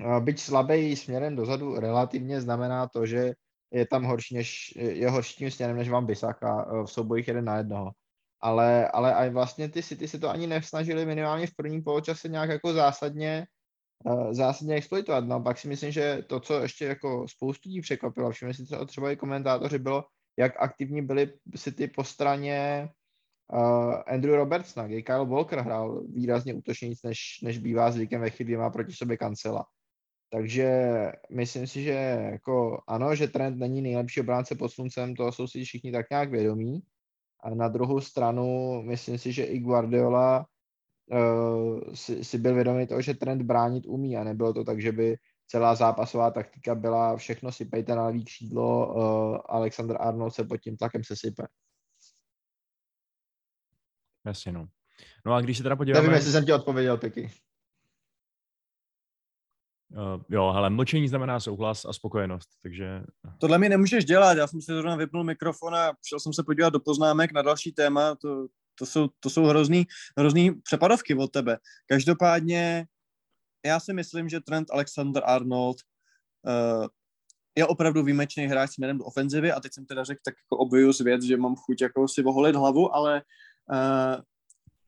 a byť slabý směrem dozadu relativně znamená to, že je tam horší, než, je horší tím směrem, než vám Bisaka eh, v soubojích jeden na jednoho. Ale, ale aj vlastně ty City se to ani nesnažili minimálně v prvním poločase nějak jako zásadně uh, zásadně exploitovat. No pak si myslím, že to, co ještě jako spoustu lidí překvapilo, všimli si třeba, třeba i komentátoři, bylo, jak aktivní byli City po straně uh, Andrew Robertsona, kdy Kyle Walker hrál výrazně útočnějíc, než, než bývá zvykem ve chvíli, má proti sobě kancela. Takže myslím si, že jako ano, že trend není nejlepší obránce pod sluncem, to jsou si všichni tak nějak vědomí. A na druhou stranu myslím si, že i Guardiola uh, si, si byl vědomý toho, že trend bránit umí a nebylo to tak, že by celá zápasová taktika byla všechno sypejte na levý křídlo, uh, Alexander Arnold se pod tím tlakem sesype. Jasně, no. No a když se teda podíváme... Nevím, jestli jsem ti odpověděl, Piky. Uh, jo, hele, mlčení znamená souhlas a spokojenost, takže... Tohle mi nemůžeš dělat, já jsem si zrovna vypnul mikrofon a šel jsem se podívat do poznámek na další téma, to, to jsou, to jsou hrozný, hrozný přepadovky od tebe. Každopádně já si myslím, že Trent Alexander-Arnold uh, je opravdu výjimečný hráč směrem do ofenzivy a teď jsem teda řekl tak jako obvious věc, že mám chuť jako si oholit hlavu, ale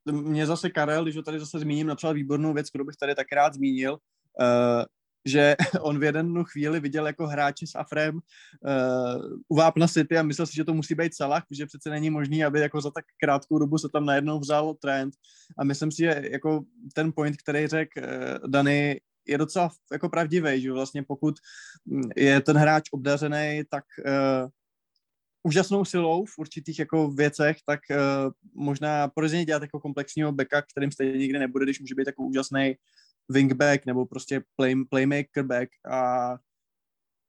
uh, mě zase Karel, když ho tady zase zmíním, napsal výbornou věc, kterou bych tady tak rád zmínil, uh, že [laughs] on v jednu chvíli viděl jako hráče s Afrem uh, u Vápna City a myslel si, že to musí být Salah, že přece není možný, aby jako za tak krátkou dobu se tam najednou vzal trend a myslím si, že jako ten point, který řekl uh, Dany, je docela jako pravdivý, že vlastně pokud je ten hráč obdařený, tak uh, úžasnou silou v určitých jako věcech, tak uh, možná pro dělat jako komplexního beka, kterým stejně nikdy nebude, když může být jako úžasný wingback nebo prostě play, playmaker back a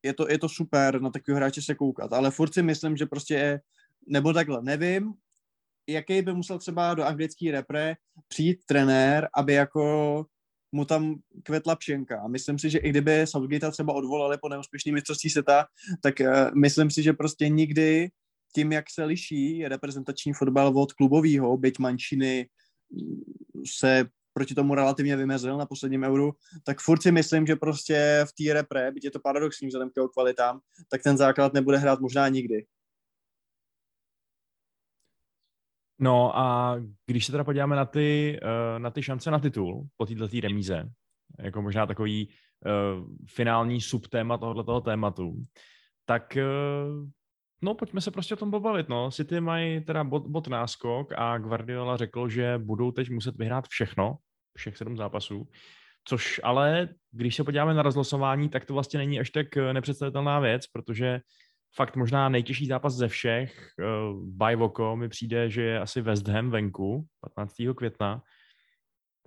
je to, je to super na takového hráče se koukat, ale furt si myslím, že prostě je, nebo takhle, nevím, jaký by musel třeba do anglický repre přijít trenér, aby jako mu tam kvetla pšenka. A myslím si, že i kdyby Southgate třeba odvolali po neúspěšný mistrovství světa, tak uh, myslím si, že prostě nikdy tím, jak se liší reprezentační fotbal od klubového, byť mančiny se proti tomu relativně vymezil na posledním euru, tak furt si myslím, že prostě v té repre, byť je to paradoxní vzhledem k jeho kvalitám, tak ten základ nebude hrát možná nikdy. No a když se teda podíváme na ty, eh, na ty šance na titul po této remíze, jako možná takový uh, finální subtéma tohoto tématu, tak uh, no pojďme se prostě o tom pobavit. No. City mají teda bod, bod náskok a Guardiola řekl, že budou teď muset vyhrát všechno, všech sedm zápasů, což ale, když se podíváme na rozlosování, tak to vlastně není až tak nepředstavitelná věc, protože fakt možná nejtěžší zápas ze všech, uh, by Voko, mi přijde, že je asi West Ham venku 15. května,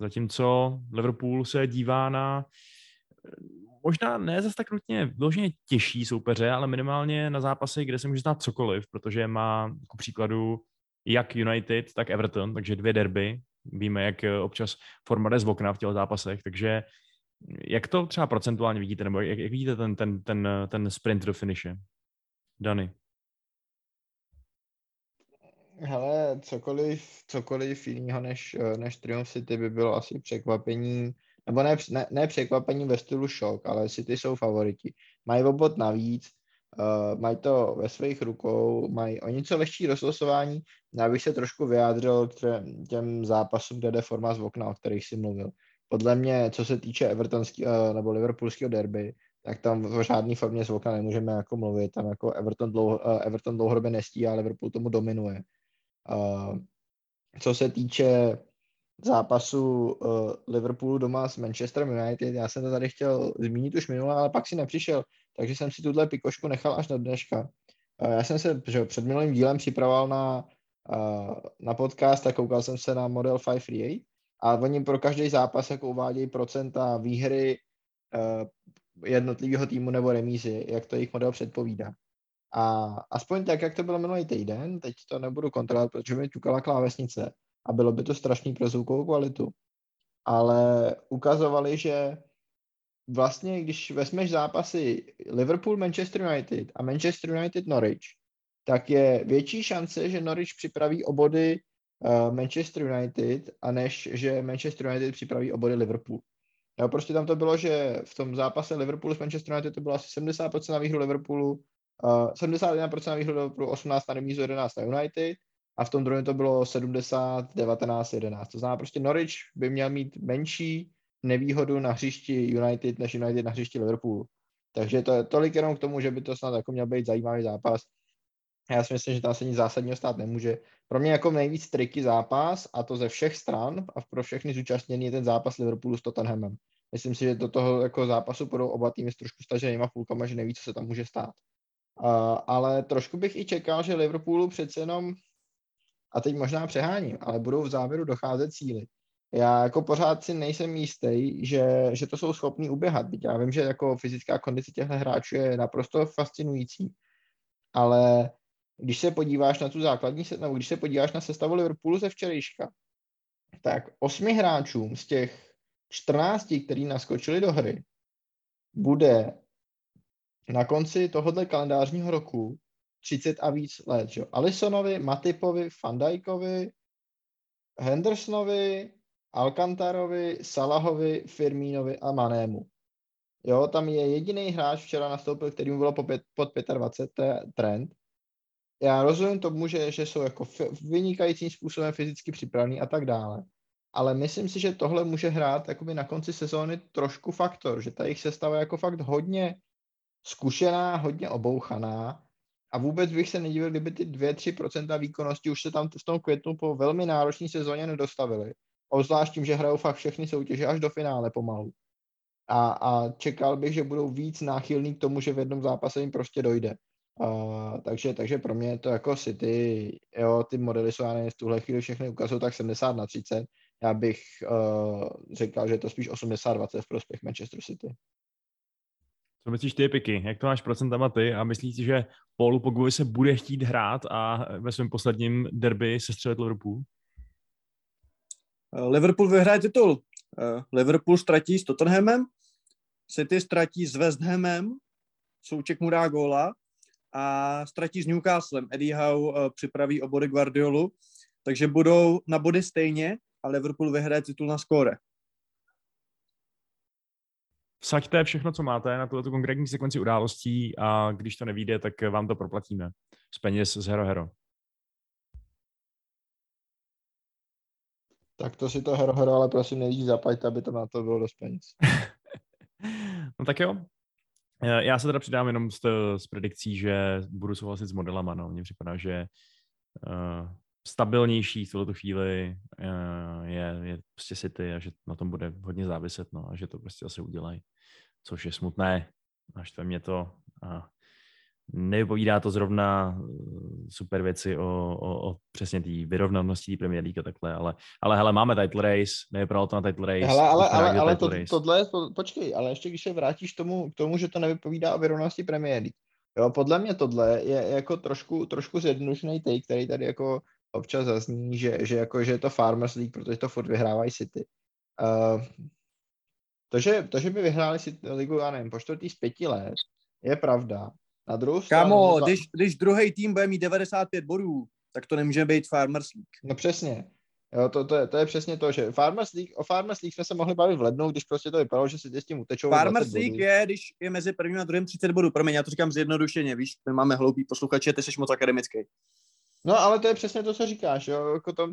zatímco Liverpool se dívá na možná ne zase tak nutně vloženě těžší soupeře, ale minimálně na zápasy, kde se může stát cokoliv, protože má ku příkladu jak United, tak Everton, takže dvě derby. Víme, jak občas forma jde z okna v těch zápasech, takže jak to třeba procentuálně vidíte, nebo jak, jak vidíte ten, ten, ten, ten sprint do finiše? Dany. Hele, cokoliv, cokoliv jiného než, než Triumph City by bylo asi překvapení, nebo ne, ne, ne překvapení ve stylu šok, ale City jsou favoriti. Mají obod navíc, uh, mají to ve svých rukou, mají o něco lehčí rozlosování. Já bych se trošku vyjádřil k těm zápasům, kde jde forma z okna, o kterých si mluvil. Podle mě, co se týče evertonského uh, nebo liverpoolského derby, tak tam v žádné formě z okna nemůžeme jako mluvit. Tam jako Everton, dlouho, uh, Everton dlouhodobě nestí, ale Liverpool tomu dominuje. Uh, co se týče zápasu uh, Liverpoolu doma s Manchester United, já jsem to tady chtěl zmínit už minule, ale pak si nepřišel, takže jsem si tuhle pikošku nechal až do dneška. Uh, já jsem se že před minulým dílem připravoval na, uh, na podcast a koukal jsem se na model 538 A oni pro každý zápas jako uvádějí procenta výhry uh, jednotlivého týmu nebo remízy, jak to jejich model předpovídá. A aspoň tak, jak to bylo minulý týden, teď to nebudu kontrolovat, protože mi ťukala klávesnice a bylo by to strašný pro zvukovou kvalitu. Ale ukazovali, že vlastně, když vezmeš zápasy Liverpool, Manchester United a Manchester United Norwich, tak je větší šance, že Norwich připraví obody uh, Manchester United, a než že Manchester United připraví obody Liverpool. Jo, prostě tam to bylo, že v tom zápase Liverpoolu s Manchester United to bylo asi 70% na výhru Liverpoolu, uh, 71% na výhru Liverpoolu, 18 na remízu, 11 na United a v tom druhém to bylo 70, 19, 11. To znamená prostě Norwich by měl mít menší nevýhodu na hřišti United než United na hřišti Liverpoolu. Takže to je tolik jenom k tomu, že by to snad jako měl být zajímavý zápas. Já si myslím, že tam se nic zásadního stát nemůže. Pro mě jako nejvíc triky zápas, a to ze všech stran a pro všechny zúčastněný je ten zápas Liverpoolu s Tottenhamem. Myslím si, že do toho jako zápasu budou oba týmy s trošku staženýma půlkama, že neví, co se tam může stát. Uh, ale trošku bych i čekal, že Liverpoolu přece jenom, a teď možná přeháním, ale budou v závěru docházet cíly já jako pořád si nejsem jistý, že, že to jsou schopní uběhat. Já vím, že jako fyzická kondice těchto hráčů je naprosto fascinující, ale když se podíváš na tu základní, nebo když se podíváš na sestavu Liverpoolu ze včerejška, tak osmi hráčům z těch 14, který naskočili do hry, bude na konci tohohle kalendářního roku 30 a víc let. Že? Alisonovi, Matipovi, Fandajkovi, Hendersonovi, Alcantarovi, Salahovi, Firmínovi a Manému. Jo, tam je jediný hráč včera nastoupil, který mu bylo po pět, pod 25, to je trend. Já rozumím tomu, že, že jsou jako vynikajícím způsobem fyzicky připravený a tak dále. Ale myslím si, že tohle může hrát jakoby na konci sezóny trošku faktor, že ta jejich sestava je jako fakt hodně zkušená, hodně obouchaná a vůbec bych se nedivil, kdyby ty 2-3% výkonnosti už se tam v tom květnu po velmi náročné sezóně nedostavily Obzvlášť tím, že hrajou fakt všechny soutěže až do finále pomalu. A, a čekal bych, že budou víc náchylní k tomu, že v jednom zápase jim prostě dojde. Uh, takže, takže pro mě je to jako City, jo, ty modely jsou, já nevím, v tuhle chvíli všechny ukazují tak 70 na 30. Já bych uh, řekl, že je to spíš 80-20 v prospěch Manchester City. Co myslíš ty, Piky? Jak to máš procentama ty? A myslíš si, že Paulu Pogbovi se bude chtít hrát a ve svém posledním derby se střelit Liverpool? Eh, Liverpool vyhraje titul. Eh, Liverpool ztratí s Tottenhamem, City ztratí s West Hamem, Souček mu dá góla a ztratí s Newcastlem. Eddie Howe eh, připraví obody Guardiolu, takže budou na body stejně a Liverpool vyhraje titul na skóre. Vsaďte všechno, co máte na tuto konkrétní sekvenci událostí a když to nevíde, tak vám to proplatíme z peněz z Hero Hero. Tak to si to hero, hero ale prosím nejdřív zaplaťte, aby to na to bylo dost peněz. [laughs] no tak jo. Já se teda přidám jenom s, s predikcí, že budu souhlasit s modelama. No. Mně připadá, že uh, stabilnější v tuto chvíli uh, je, je prostě City a že na tom bude hodně záviset no, a že to prostě asi udělají. Což je smutné, až to mě to. Uh, nevypovídá to zrovna eh, super věci o, o, o přesně té vyrovnanosti Premier League a takhle, ale, ale hele, máme title race, nevypadalo to na title race. Hele, ale, ale, ale to, tohle, po, počkej, ale ještě když se vrátíš tomu, k tomu, že to nevypovídá o vyrovnanosti Premier League. Jo, podle mě tohle je jako trošku, trošku zjednodušený take, který tady jako občas zazní, že, že, jako, že je to Farmers League, protože to furt vyhrávají City. Uh, to, že, to, že by vyhráli si ligu, já nevím, po čtvrtý z pěti let, je pravda, na druhou stranu... Kámo, když, když druhý tým bude mít 95 bodů, tak to nemůže být Farmers League. No přesně. Jo, to, to, je, to je přesně to, že Farmers League, o Farmers League jsme se mohli bavit v lednu, když prostě to vypadalo, že si s tím utečou. Farmers League bodů. je, když je mezi prvním a druhým 30 bodů. Promiň, já to říkám zjednodušeně, víš, my máme hloupý posluchače, ty jsi moc akademický. No, ale to je přesně to, co říkáš, jo, jako to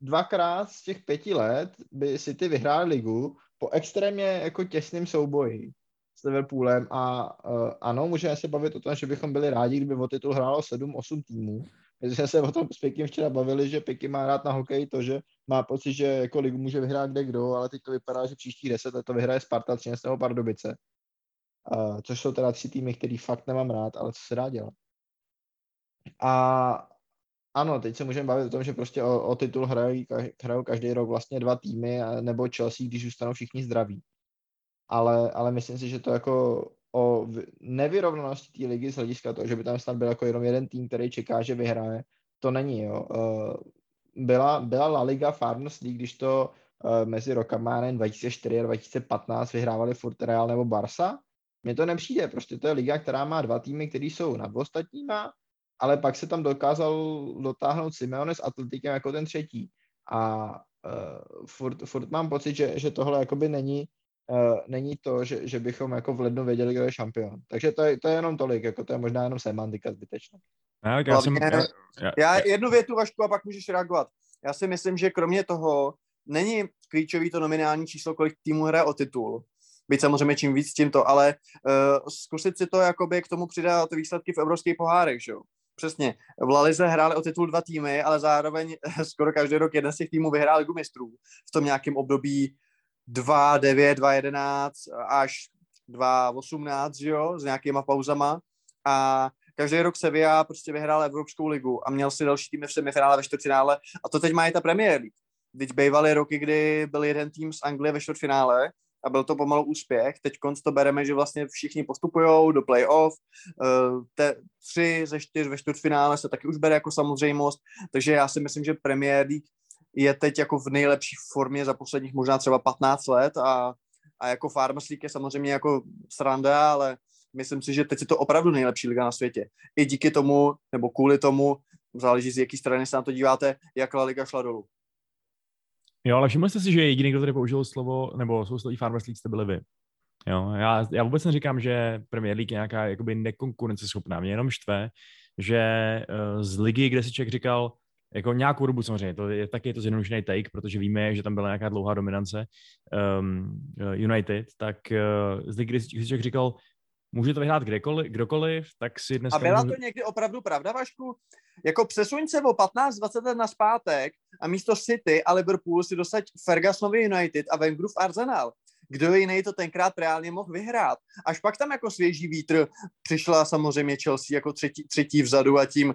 dvakrát z těch pěti let by si ty vyhráli ligu po extrémně jako těsným souboji s Liverpoolem a uh, ano, můžeme se bavit o tom, že bychom byli rádi, kdyby o titul hrálo 7-8 týmů. My jsme se o tom s Pikim včera bavili, že Piky má rád na hokej to, že má pocit, že jako ligu může vyhrát kde kdo, ale teď to vypadá, že příští 10 let to vyhraje Sparta, Třinec nebo Pardubice. Uh, což jsou teda tři týmy, který fakt nemám rád, ale co se dá dělat. A, ano, teď se můžeme bavit o tom, že prostě o, o titul hrají, hrajou každý rok vlastně dva týmy, nebo Chelsea, když zůstanou všichni zdraví. Ale, ale myslím si, že to jako o nevyrovnanosti té ligy z hlediska toho, že by tam snad byl jako jenom jeden tým, který čeká, že vyhraje, to není, jo. Eh, Byla, byla La Liga Farmers League, když to eh, mezi rokama, nevím, 2004 a 2015 vyhrávali furt Real nebo Barca. Mně to nepřijde, prostě to je liga, která má dva týmy, které jsou nad ostatníma, ale pak se tam dokázal dotáhnout Simeone s Atletikem jako ten třetí. A uh, furt, furt mám pocit, že, že tohle jakoby není, uh, není to, že, že bychom jako v lednu věděli, kdo je šampion. Takže to je, to je jenom tolik, jako to je možná jenom semantika zbytečná. Tak já jsem, já, já, Já jednu větu, Vašku, a pak můžeš reagovat. Já si myslím, že kromě toho není klíčový to nominální číslo, kolik týmů hraje o titul. Byť samozřejmě čím víc, tím to, ale uh, zkusit si to jakoby k tomu přidat výsledky v evropských pohárech, že jo. Přesně. V Lalize hráli o titul dva týmy, ale zároveň skoro každý rok jeden z těch týmů vyhrál Ligu mistrů. V tom nějakém období 2, 9, 2, 11 až 2, 18, že jo, s nějakýma pauzama. A každý rok Sevilla prostě vyhrál Evropskou ligu a měl si další týmy v semifinále, ve čtvrtfinále a to teď má i ta Premier League. Teď bývaly roky, kdy byl jeden tým z Anglie ve čtvrtfinále a byl to pomalu úspěch. Teď to bereme, že vlastně všichni postupují do playoff. Eh, Te, tři ze čtyř ve čtvrtfinále se taky už bere jako samozřejmost, takže já si myslím, že Premier League je teď jako v nejlepší formě za posledních možná třeba 15 let a, a jako Farmers League je samozřejmě jako sranda, ale myslím si, že teď je to opravdu nejlepší liga na světě. I díky tomu, nebo kvůli tomu, záleží z jaký strany se na to díváte, jak La Liga šla dolů. Jo, ale všimli jste si, že jediný, kdo tady použil slovo, nebo sousloví Farmers League, jste byli vy. Jo, já, já vůbec neříkám, že Premier League je nějaká jakoby nekonkurenceschopná. Mě jenom štve, že uh, z ligy, kde si člověk říkal, jako nějakou dobu samozřejmě, to je taky to zjednodušený take, protože víme, že tam byla nějaká dlouhá dominance um, United, tak uh, z ligy, kde si člověk říkal, může to vyhrát kdekoliv, kdokoliv, tak si dneska... A byla to někdy opravdu pravda, Vašku? Jako přesuň se o 15-20 let na zpátek a místo City a Liverpool si dosaď Fergusonovi United a Wengerův Arsenal. Kdo jiný to tenkrát reálně mohl vyhrát? Až pak tam jako svěží vítr přišla samozřejmě Chelsea jako třetí, třetí vzadu a tím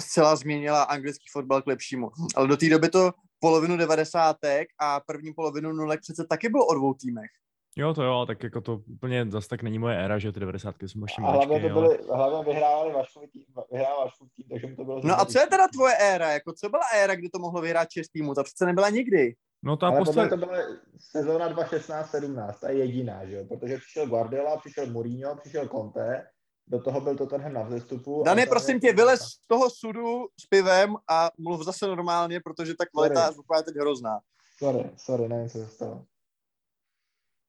zcela změnila anglický fotbal k lepšímu. Ale do té doby to polovinu devadesátek a první polovinu nulek přece taky bylo o dvou týmech. Jo, to jo, tak jako to úplně zase tak není moje éra, že ty 90 jsou ještě A hlavně, maličky, to ale... byly, hlavně vyhrávali Vaškovi tým, vyhrával Vaškův tým, takže mu to bylo No a co je teda tvoje éra? Jako co byla éra, kdy to mohlo vyhrát šest týmů? Ta přece nebyla nikdy. No ta Ale poslední... podle to byla sezóna 2016-17, ta je jediná, že jo? Protože přišel Guardiola, přišel Mourinho, přišel Conte, do toho byl Tottenham na vzestupu. Dane, prosím tě, vylez z toho sudu s pivem a mluv zase normálně, protože ta kvalita zvuková je teď hrozná. Sorry, sorry, nevím, co se stalo.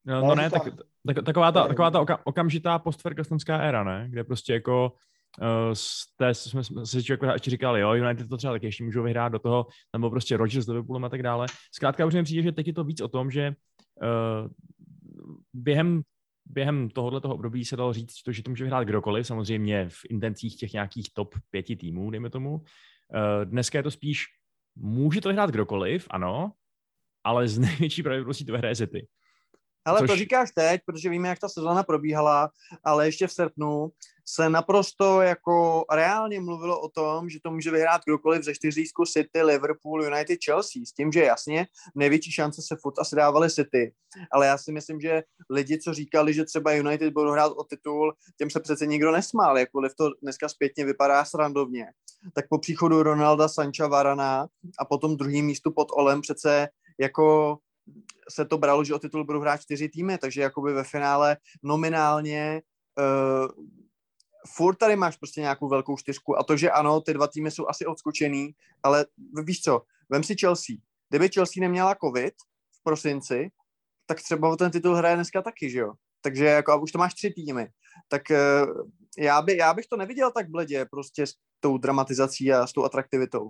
No, No, ne, tak, tak, taková ta, taková ta oka, okamžitá postfergusonská éra, ne? Kde prostě jako uh, z té jsme, jsme si člověk ještě říkali, jo, United to třeba taky ještě můžou vyhrát do toho, byl prostě Rodgers s Liverpoolem a tak dále. Zkrátka už mi přijde, že teď je to víc o tom, že uh, během během tohohle toho období se dalo říct, to, že to může vyhrát kdokoliv, samozřejmě v intencích těch nějakých top pěti týmů, dejme tomu. Uh, dneska je to spíš, může to vyhrát kdokoliv, ano, ale z [laughs] největší pravděpodobností to vyhraje City. Ale to Což- říkáš teď, protože víme, jak ta sezóna probíhala, ale ještě v srpnu se naprosto jako reálně mluvilo o tom, že to může vyhrát kdokoliv ze čtyřízku City, Liverpool, United, Chelsea. S tím, že jasně, největší šance se furt asi dávaly City. Ale já si myslím, že lidi, co říkali, že třeba United budou hrát o titul, těm se přece nikdo nesmál, jakkoliv to dneska zpětně vypadá srandovně. Tak po příchodu Ronalda, Sancha, Varana a potom druhý místu pod Olem přece jako se to bralo, že o titul budou hrát čtyři týmy, takže jakoby ve finále nominálně uh, furt tady máš prostě nějakou velkou čtyřku a to, že ano, ty dva týmy jsou asi odskočený, ale víš co, vem si Chelsea. Kdyby Chelsea neměla covid v prosinci, tak třeba o ten titul hraje dneska taky, že jo? Takže jako, a už to máš tři týmy. Tak uh, já, by, já bych to neviděl tak bledě prostě s tou dramatizací a s tou atraktivitou.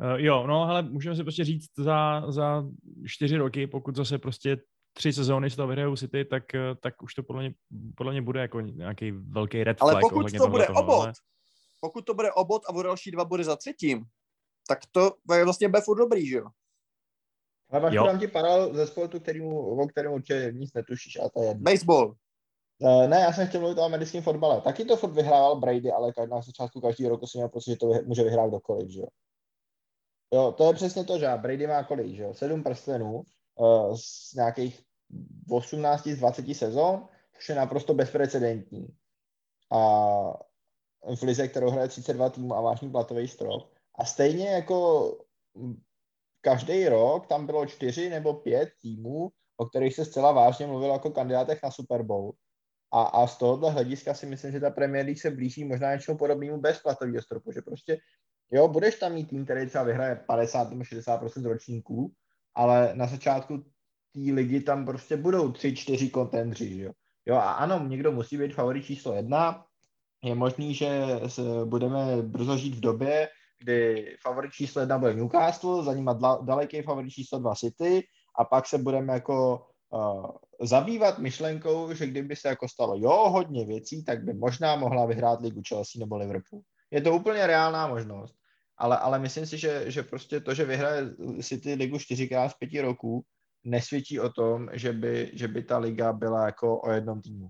Uh, jo, no, ale můžeme si prostě říct za, za čtyři roky, pokud zase prostě tři sezóny z toho vyhrajou City, tak, eh, tak už to podle mě, podle mě bude jako nějaký velký red Ale flag. pokud ohledně to bude tohohle obot, ale- pokud to bude obot a o další dva body za třetím, tak to je vlastně bude furt dobrý, že jo? Ale Vašku, Jo. dám ti paralel ze sportu, kterýmu, o kterém určitě nic netušíš, a to je. Baseball. Uh, ne, já jsem chtěl mluvit o americkém fotbale. Taky to furt vyhrával Brady, ale na začátku každého roku jsem měl pocit, že to může vyhrát kdokoliv, že jo. Jo, to je přesně to, že Brady má kolik, že jo, sedm prstenů uh, z nějakých 18 z 20 sezon, což je naprosto bezprecedentní. A v lize, kterou hraje 32 týmů a vážný platový strop. A stejně jako každý rok tam bylo čtyři nebo pět týmů, o kterých se zcela vážně mluvilo jako kandidátech na Super Bowl. A, a z tohohle hlediska si myslím, že ta Premier League se blíží možná něčemu podobnému bez platového stropu, že prostě, jo, budeš tam mít tým, který třeba vyhraje 50 nebo 60% ročníků, ale na začátku té ligy tam prostě budou tři, čtyři kontendři, jo. Jo, a ano, někdo musí být favorit číslo jedna, je možný, že budeme brzo žít v době, kdy favorit číslo jedna bude Newcastle, za ním daleký favorit číslo dva City a pak se budeme jako uh, zabývat myšlenkou, že kdyby se jako stalo jo, hodně věcí, tak by možná mohla vyhrát ligu Chelsea nebo Liverpool. Je to úplně reálná možnost, ale, ale myslím si, že, že prostě to, že vyhraje City ligu čtyřikrát z pěti roků, nesvědčí o tom, že by, že by ta liga byla jako o jednom týmu.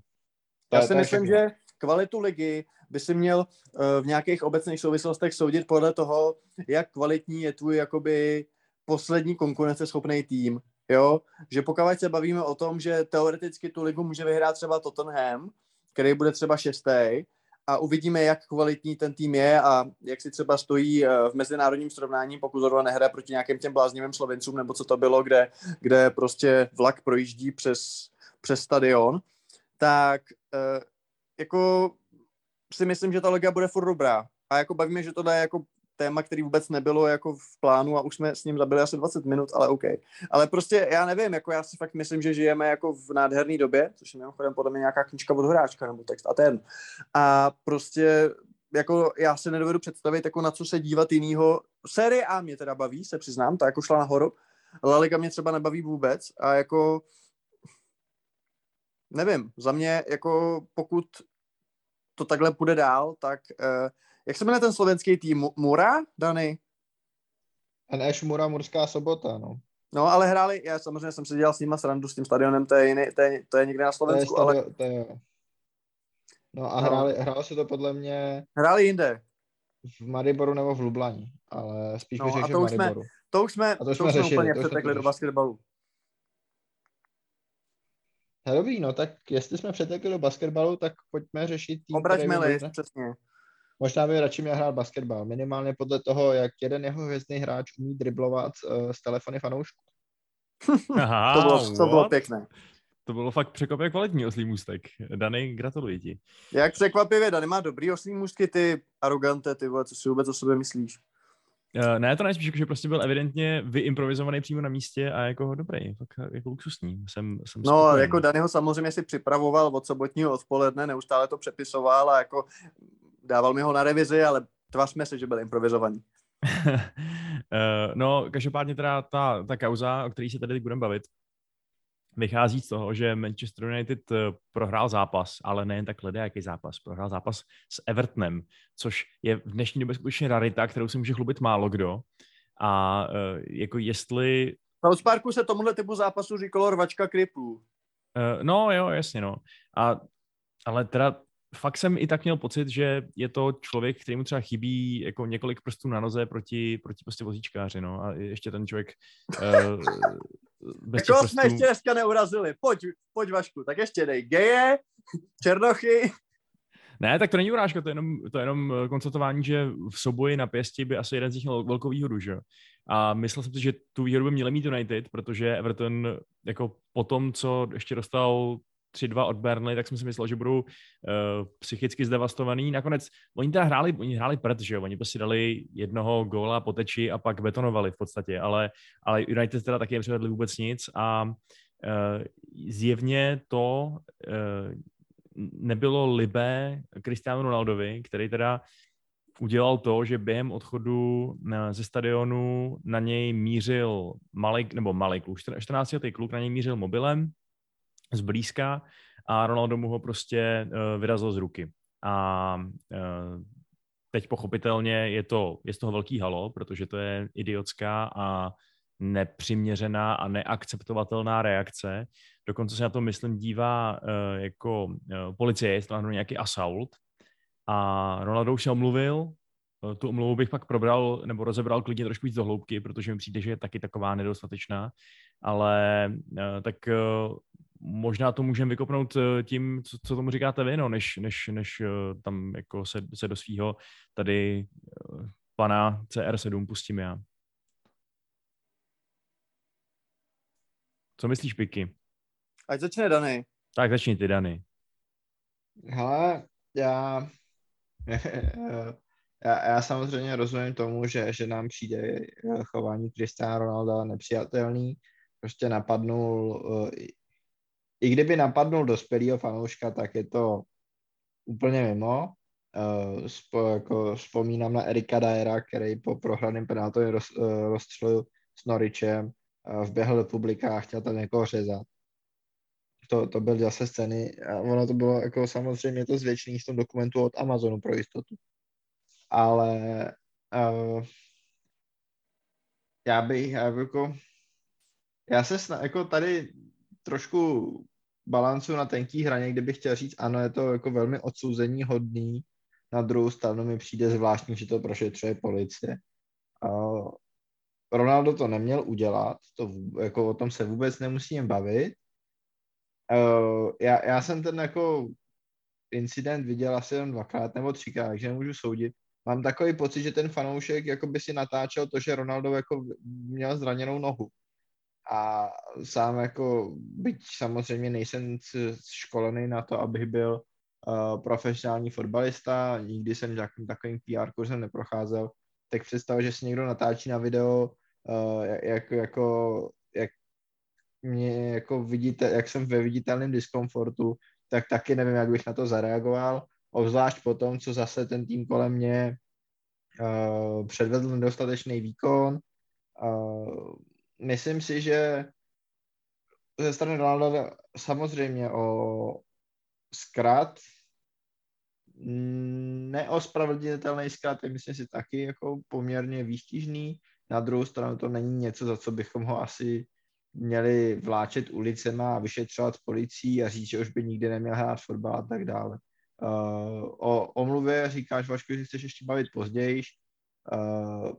To Já si myslím, všechno. že kvalitu ligy by si měl eh, v nějakých obecných souvislostech soudit podle toho, jak kvalitní je tvůj jakoby poslední konkurenceschopný tým. Jo? Že pokud se bavíme o tom, že teoreticky tu ligu může vyhrát třeba Tottenham, který bude třeba šestý, a uvidíme, jak kvalitní ten tým je a jak si třeba stojí eh, v mezinárodním srovnání, pokud zrovna nehraje proti nějakým těm bláznivým Slovencům, nebo co to bylo, kde, kde prostě vlak projíždí přes, přes stadion, tak eh, jako si myslím, že ta liga bude furt dobrá. A jako bavíme, že tohle je jako téma, který vůbec nebylo jako v plánu a už jsme s ním zabili asi 20 minut, ale OK. Ale prostě já nevím, jako já si fakt myslím, že žijeme jako v nádherné době, což je mimochodem podle mě nějaká knížka od Horáčka nebo text a ten. A prostě jako já si nedovedu představit, jako na co se dívat jinýho. Série A mě teda baví, se přiznám, ta jako šla nahoru. La Liga mě třeba nebaví vůbec a jako nevím, za mě jako pokud to takhle půjde dál, tak uh, jak se jmenuje ten slovenský tým? Mu- Mura, Dany? NŠ Mura Murská sobota, no. No, ale hráli, já samozřejmě jsem si dělal s nima srandu s tím stadionem, to je, jiný, to je, to je někde na To je Slovensku, ale to je, no a No. hráli, hrálo se to podle mě hráli jinde. v Mariboru nebo v Lublani, ale spíš No, bych a řekl, že v už jsme- Mariboru. To už jsme, to to jsme řešili, úplně to přetekli do basketbalu. Dobrý, no tak jestli jsme přetekli do basketbalu, tak pojďme řešit tým, Obraťme list, přesně. Možná by radši měl hrát basketbal, minimálně podle toho, jak jeden jeho hvězdný hráč umí driblovat uh, z telefony fanoušků. [laughs] Aha, To bylo, to bylo pěkné. To bylo fakt překvapivě kvalitní oslý můstek. Dany, gratuluji ti. Jak překvapivě, Dany má dobrý oslý můstky, ty arogante, ty vole, co si vůbec o sobě myslíš? Uh, ne, to ne, spíš jako, že prostě byl evidentně vyimprovizovaný přímo na místě a jako dobrý, fakt jako luxusní. Jsem, jsem No, spokojený. jako Danyho samozřejmě si připravoval od sobotního odpoledne, neustále to přepisoval a jako dával mi ho na revizi, ale tvařme se, že byl improvizovaný. [laughs] Eh, no, každopádně teda ta, ta kauza, o které se tady teď budeme bavit, vychází z toho, že Manchester United eh, prohrál zápas, ale nejen tak lidé, jaký zápas. Prohrál zápas s Evertonem, což je v dnešní době skutečně rarita, kterou si může chlubit málo kdo. A eh, jako jestli V South Parku se tomuhle typu zápasu říkalo rvačka kriplů. Uh, no jo, jasně, no. A, ale teda fakt jsem i tak měl pocit, že je to člověk, kterýmu třeba chybí jako několik prstů na noze proti, proti prostě vozíčkáři, no. A ještě ten člověk uh, [laughs] bez těch Jako jsme prstů... ještě dneska neurazili. Pojď, pojď Vašku, tak ještě dej geje, černochy. Ne, tak to není urážka, to je jenom, to je jenom eh, konstatování, že v souboji na pěsti by asi jeden z nich měl velkou výhodu, že jo. A myslel jsem si, že tu výhodu by měli mít United, protože Everton jako po tom, co ještě dostal 3-2 od Burnley, tak jsem si myslel, že budou uh, psychicky zdevastovaný. Nakonec, oni teda hráli, oni hráli prd, že jo, oni prostě dali jednoho góla po teči a pak betonovali v podstatě, ale, ale United teda taky nepřivedli vůbec nic a uh, zjevně to uh, nebylo libé Cristiano Ronaldovi, který teda udělal to, že během odchodu ze stadionu na něj mířil malý, nebo malý kluk, 14 letý kluk na něj mířil mobilem zblízka a Ronaldo mu ho prostě uh, vyrazil z ruky. A uh, teď pochopitelně je to, je z toho velký halo, protože to je idiotská a nepřiměřená a neakceptovatelná reakce. Dokonce se na to, myslím, dívá uh, jako uh, policie, jestli to nějaký assault. A Ronaldo už se omluvil, tu omluvu bych pak probral nebo rozebral klidně trošku víc do hloubky, protože mi přijde, že je taky taková nedostatečná, ale tak možná to můžeme vykopnout tím, co, co tomu říkáte vy, no, než, než, než tam jako se, se do svého tady pana CR7 pustím já. Co myslíš, Piky? Ať začne Dany. Tak začni ty, Dany. Hele, já [laughs] já, já samozřejmě rozumím tomu, že, že nám přijde eh, chování Cristiano Ronaldo nepřijatelný. Prostě napadnul, eh, i kdyby napadnul dospělého fanouška, tak je to úplně mimo. Eh, spo, jako vzpomínám na Erika Daera, který po prohraném penaltovém roz, rozstřelu s Noričem vběhl do publika a chtěl tam někoho řezat. To, to byl zase scény a ono to bylo jako samozřejmě to zvětšený v tom dokumentu od Amazonu pro jistotu ale uh, já bych, já bych jako, já se sna, jako tady trošku balancu na tenký hraně, kde bych chtěl říct, ano, je to jako velmi odsouzení hodný, na druhou stranu mi přijde zvláštní, že to prošetřuje policie. Uh, Ronaldo to neměl udělat, to, jako o tom se vůbec nemusíme bavit. Uh, já, já jsem ten jako incident viděl asi jen dvakrát nebo třikrát, takže nemůžu soudit mám takový pocit, že ten fanoušek jako by si natáčel to, že Ronaldo jako měl zraněnou nohu. A sám jako, byť samozřejmě nejsem školený na to, abych byl uh, profesionální fotbalista, nikdy jsem žádným takovým PR kurzem neprocházel, tak představ, že si někdo natáčí na video, uh, jak, jako, jak mě jako vidíte, jak jsem ve viditelném diskomfortu, tak taky nevím, jak bych na to zareagoval obzvlášť po tom, co zase ten tým kolem mě uh, předvedl nedostatečný výkon. Uh, myslím si, že ze strany Ronalda samozřejmě o zkrat neospravedlnitelný zkrat je myslím si taky jako poměrně výstižný. Na druhou stranu to není něco, za co bychom ho asi měli vláčet ulicema a vyšetřovat s policií a říct, že už by nikdy neměl hrát fotbal a tak dále. Uh, o omluvě říkáš, Vašku, že chceš ještě bavit později. Uh,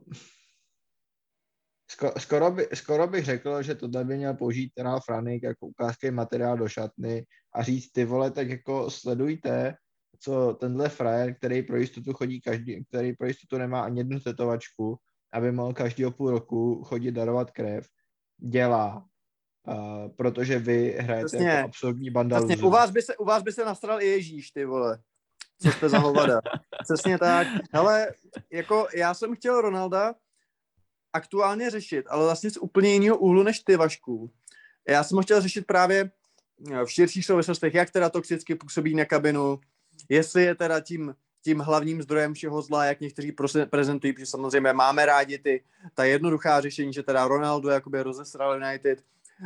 skoro, by, skoro bych řekl, že tohle by měl použít Ralf Franik jako ukázkový materiál do šatny a říct, ty vole, tak jako sledujte, co tenhle frajer, který pro jistotu chodí každý, který pro jistotu nemá ani jednu tetovačku, aby mohl každý půl roku chodit darovat krev, dělá. Uh, protože vy hrajete Přesně. jako absolutní banda Přesně. U vás, by se, u vás by se nastral i Ježíš, ty vole. Co jste za hovada. [laughs] Přesně tak. Hele, jako já jsem chtěl Ronalda aktuálně řešit, ale vlastně z úplně jiného úhlu než ty, Vašku. Já jsem ho chtěl řešit právě v širších souvislostech, jak teda toxicky působí na kabinu, jestli je teda tím, tím hlavním zdrojem všeho zla, jak někteří prezentují, protože samozřejmě máme rádi ty, ta jednoduchá řešení, že teda Ronaldo jakoby rozesral United,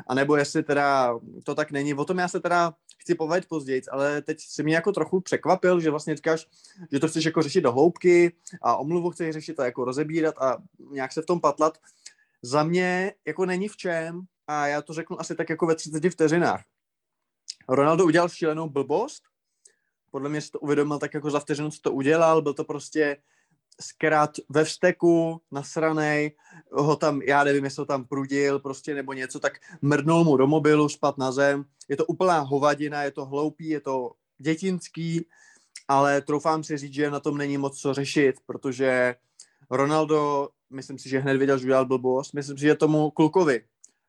a nebo jestli teda to tak není. O tom já se teda chci povědět později, ale teď si mě jako trochu překvapil, že vlastně říkáš, že to chceš jako řešit do hloubky a omluvu chceš řešit a jako rozebírat a nějak se v tom patlat. Za mě jako není v čem a já to řeknu asi tak jako ve 30 vteřinách. Ronaldo udělal šílenou blbost, podle mě si to uvědomil tak jako za vteřinu, co to udělal, byl to prostě zkrát ve vsteku, nasranej, ho tam, já nevím, jestli ho tam prudil prostě nebo něco, tak mrdnul mu do mobilu, spad na zem. Je to úplná hovadina, je to hloupý, je to dětinský, ale troufám si říct, že na tom není moc co řešit, protože Ronaldo, myslím si, že hned věděl, že udělal blbost, myslím si, že tomu klukovi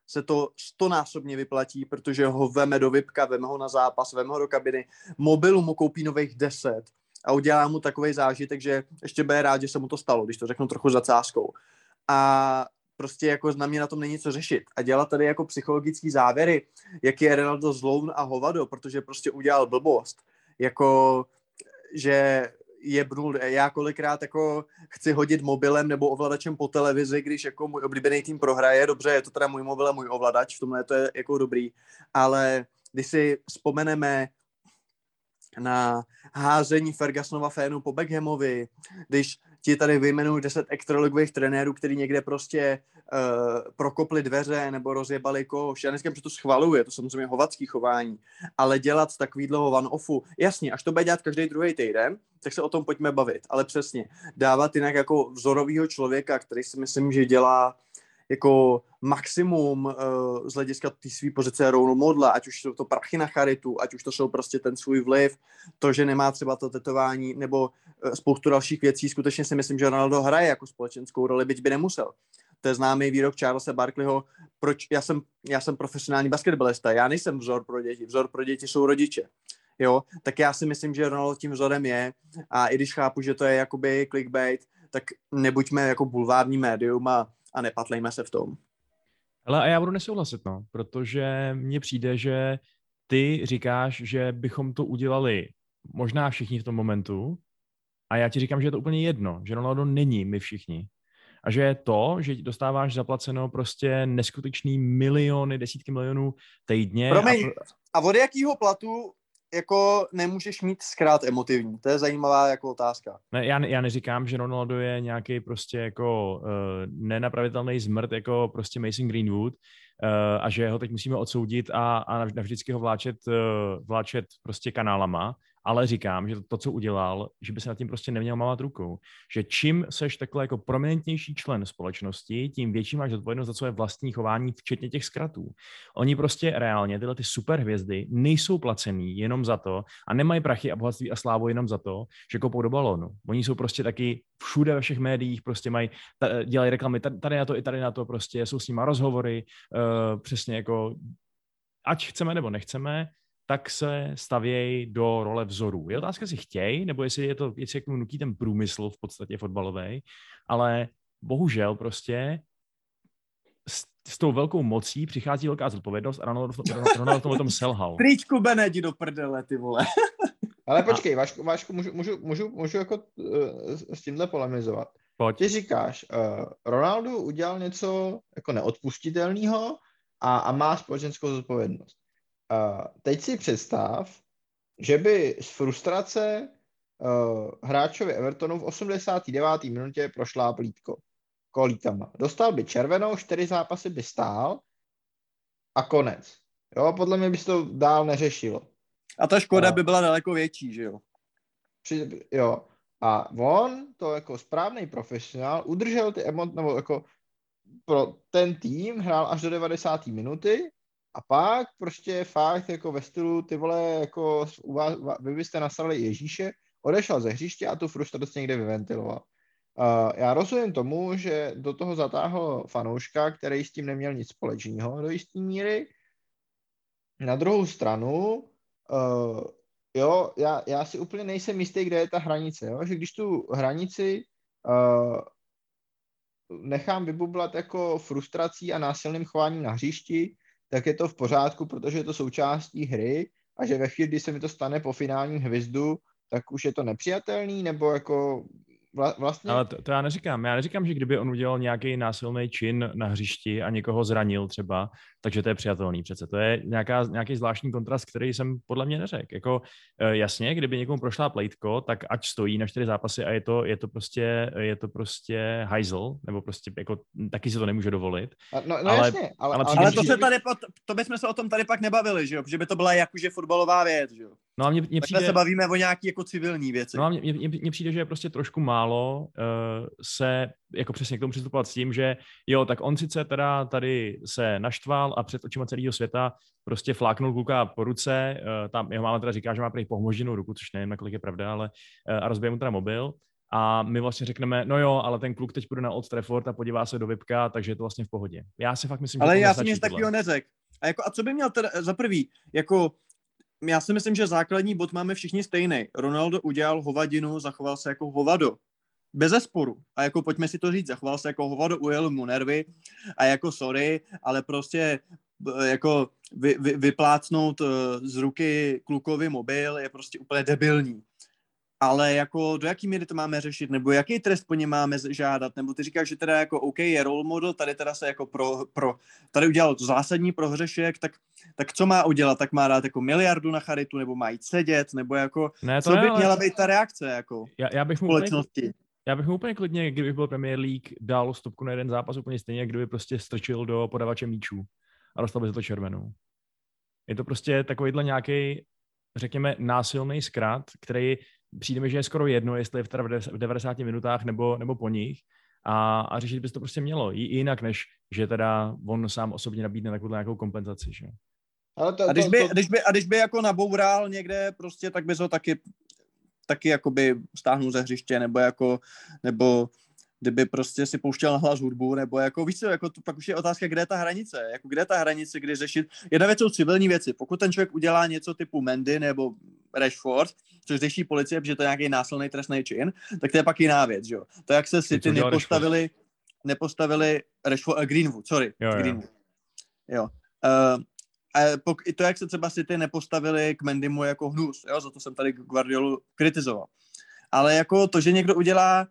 se to stonásobně vyplatí, protože ho veme do VIPka, veme ho na zápas, veme ho do kabiny, mobilu mu koupí nových 10, a udělá mu takový zážitek, že ještě bude rád, že se mu to stalo, když to řeknu trochu zacáskou. A prostě jako na mě na tom není co řešit. A dělat tady jako psychologický závěry, jak je Ronaldo zloun a hovado, protože prostě udělal blbost. Jako, že je brul, já kolikrát jako chci hodit mobilem nebo ovladačem po televizi, když jako můj oblíbený tým prohraje, dobře, je to teda můj mobil a můj ovladač, v tomhle to je jako dobrý, ale když si vzpomeneme na házení Fergusonova fénu po Beckhamovi, když ti tady vyjmenuju 10 extraligových trenérů, který někde prostě uh, prokopli dveře nebo rozjebali koš. Já dneska to schvaluju, je to samozřejmě hovacký chování, ale dělat takový dlouho one-offu, jasně, až to bude dělat každý druhý týden, tak se o tom pojďme bavit, ale přesně, dávat jinak jako vzorového člověka, který si myslím, že dělá jako maximum uh, z hlediska té své pozice role modla, ať už jsou to prachy na charitu, ať už to jsou prostě ten svůj vliv, to, že nemá třeba to tetování, nebo uh, spoustu dalších věcí, skutečně si myslím, že Ronaldo hraje jako společenskou roli, byť by nemusel. To je známý výrok Charlesa Barkleyho, proč já jsem, já jsem profesionální basketbalista, já nejsem vzor pro děti, vzor pro děti jsou rodiče. Jo, tak já si myslím, že Ronaldo tím vzorem je a i když chápu, že to je jakoby clickbait, tak nebuďme jako bulvární médium a a nepatlejme se v tom. Ale a já budu nesouhlasit, no, protože mně přijde, že ty říkáš, že bychom to udělali možná všichni v tom momentu a já ti říkám, že je to úplně jedno, že Ronaldo není my všichni. A že je to, že dostáváš zaplaceno prostě neskutečný miliony, desítky milionů týdně. Promiň, a, a od jakého platu jako nemůžeš mít zkrát emotivní? To je zajímavá jako otázka. Ne, já, já neříkám, že Ronaldo je nějaký prostě jako uh, nenapravitelný zmrt jako prostě Mason Greenwood uh, a že ho teď musíme odsoudit a, a navždycky ho vláčet, uh, vláčet prostě kanálama ale říkám, že to, co udělal, že by se nad tím prostě neměl mávat rukou. Že čím seš takhle jako prominentnější člen společnosti, tím větší máš zodpovědnost za své vlastní chování, včetně těch zkratů. Oni prostě reálně, tyhle ty superhvězdy, nejsou placený jenom za to a nemají prachy a bohatství a slávu jenom za to, že kopou do balónu. Oni jsou prostě taky všude ve všech médiích, prostě mají, dělají reklamy tady na to i tady na to, prostě jsou s nima rozhovory, uh, přesně jako ať chceme nebo nechceme, tak se stavějí do role vzorů. Je otázka, jestli chtějí, nebo jestli je to, jestli jak nutí ten průmysl v podstatě fotbalový, ale bohužel prostě s, s tou velkou mocí přichází velká zodpovědnost a Ronaldo, Ronaldo tom o tom selhal. Tričku Benedi do prdele, ty vole. [laughs] Ale počkej, Vášku, Vášku můžu, můžu, můžu, můžu jako uh, s tímhle polemizovat. Pojď. Ty říkáš, uh, Ronaldo udělal něco jako neodpustitelného a, a má společenskou zodpovědnost. Uh, teď si představ, že by z frustrace uh, hráčovi Evertonu v 89. minutě prošla plítko kolítama. Dostal by červenou, čtyři zápasy by stál a konec. Jo, podle mě by se to dál neřešilo. A ta škoda uh, by byla daleko větší, že jo? Při, jo. A on, to jako správný profesionál, udržel ty emot, nebo jako pro ten tým hrál až do 90. minuty a pak prostě fakt jako ve stylu, ty vole, jako vy byste nasrali Ježíše, odešel ze hřiště a tu frustraci někde vyventiloval. Uh, já rozumím tomu, že do toho zatáhl fanouška, který s tím neměl nic společného do jisté míry. Na druhou stranu, uh, jo, já, já si úplně nejsem jistý, kde je ta hranice, jo? že když tu hranici uh, nechám vybublat jako frustrací a násilným chováním na hřišti, tak je to v pořádku, protože je to součástí hry a že ve chvíli, kdy se mi to stane po finálním hvizdu, tak už je to nepřijatelný, nebo jako vlastně... Ale to, to já neříkám. Já neříkám, že kdyby on udělal nějaký násilný čin na hřišti a někoho zranil třeba, takže to je přijatelný přece. To je nějaká, nějaký zvláštní kontrast, který jsem podle mě neřekl. Jako e, jasně, kdyby někomu prošla plejtko, tak ať stojí na čtyři zápasy a je to, je to prostě, je to prostě hajzl, nebo prostě jako taky se to nemůže dovolit. No, no ale, jasně, ale, ale, ale to, se tady, to bychom se o tom tady pak nebavili, že jo? Protože by to byla jakože fotbalová věc, že jo? No a mně, mně přijde... se bavíme o nějaký jako civilní věci. No a mně, mně, mně přijde, že je prostě trošku málo uh, se jako přesně k tomu přistupovat s tím, že jo, tak on sice teda tady se naštval a před očima celého světa prostě fláknul kluka po ruce, uh, tam jeho máma teda říká, že má prý pohmoženou ruku, což nevím, nakolik je pravda, ale uh, a rozbije mu teda mobil. A my vlastně řekneme, no jo, ale ten kluk teď půjde na Old Trafford a podívá se do Vipka, takže je to vlastně v pohodě. Já si fakt myslím, ale že já jsem nic takového neřekl. A, jako, a co by měl teda za prvý, jako já si myslím, že základní bod máme všichni stejný. Ronaldo udělal hovadinu, zachoval se jako hovado. Bez zesporu. A jako pojďme si to říct, zachoval se jako hovado, ujel mu nervy a jako sorry, ale prostě jako vy, vy, vyplácnout eh, z ruky klukovi mobil je prostě úplně debilní ale jako do jaký míry to máme řešit, nebo jaký trest po něm máme žádat, nebo ty říkáš, že teda jako OK, je role model, tady teda se jako pro, pro tady udělal zásadní prohřešek, tak, tak co má udělat, tak má dát jako miliardu na charitu, nebo má jít sedět, nebo jako, ne, to co ne, by ale... měla být ta reakce jako já, já bych mu společnosti? Já bych mu úplně klidně, kdybych byl Premier League, dal stopku na jeden zápas úplně stejně, jak kdyby prostě strčil do podavače míčů a dostal by za to červenou. Je to prostě takovýhle nějaký, řekněme, násilný zkrat, který přijde mi, že je skoro jedno, jestli je v teda v des- v 90 minutách nebo, nebo po nich. A, a řešit by se to prostě mělo. I, jinak, než že teda on sám osobně nabídne takovou nějakou kompenzaci. Že? Ale to, A když to, by, to, když by, a když by jako naboural někde prostě, tak bys ho taky, taky jakoby stáhnul ze hřiště, nebo jako, nebo kdyby prostě si pouštěl na hlas hudbu, nebo jako, víš co, jako to, pak už je otázka, kde je ta hranice, jako kde je ta hranice, kdy řešit. Jedna věc jsou civilní věci, pokud ten člověk udělá něco typu Mendy nebo Rashford, což řeší policie, protože to je nějaký násilný trestný čin, tak to je pak jiná věc, že jo. To, jak se City nepostavili, nepostavili Rashford, uh, Greenwood, sorry, Jo, jo. Greenwood. Jo. Uh, a pok- i to, jak se třeba City nepostavili k Mendymu jako hnus, jo, za to jsem tady Guardiolu kritizoval. Ale jako to, že někdo udělá,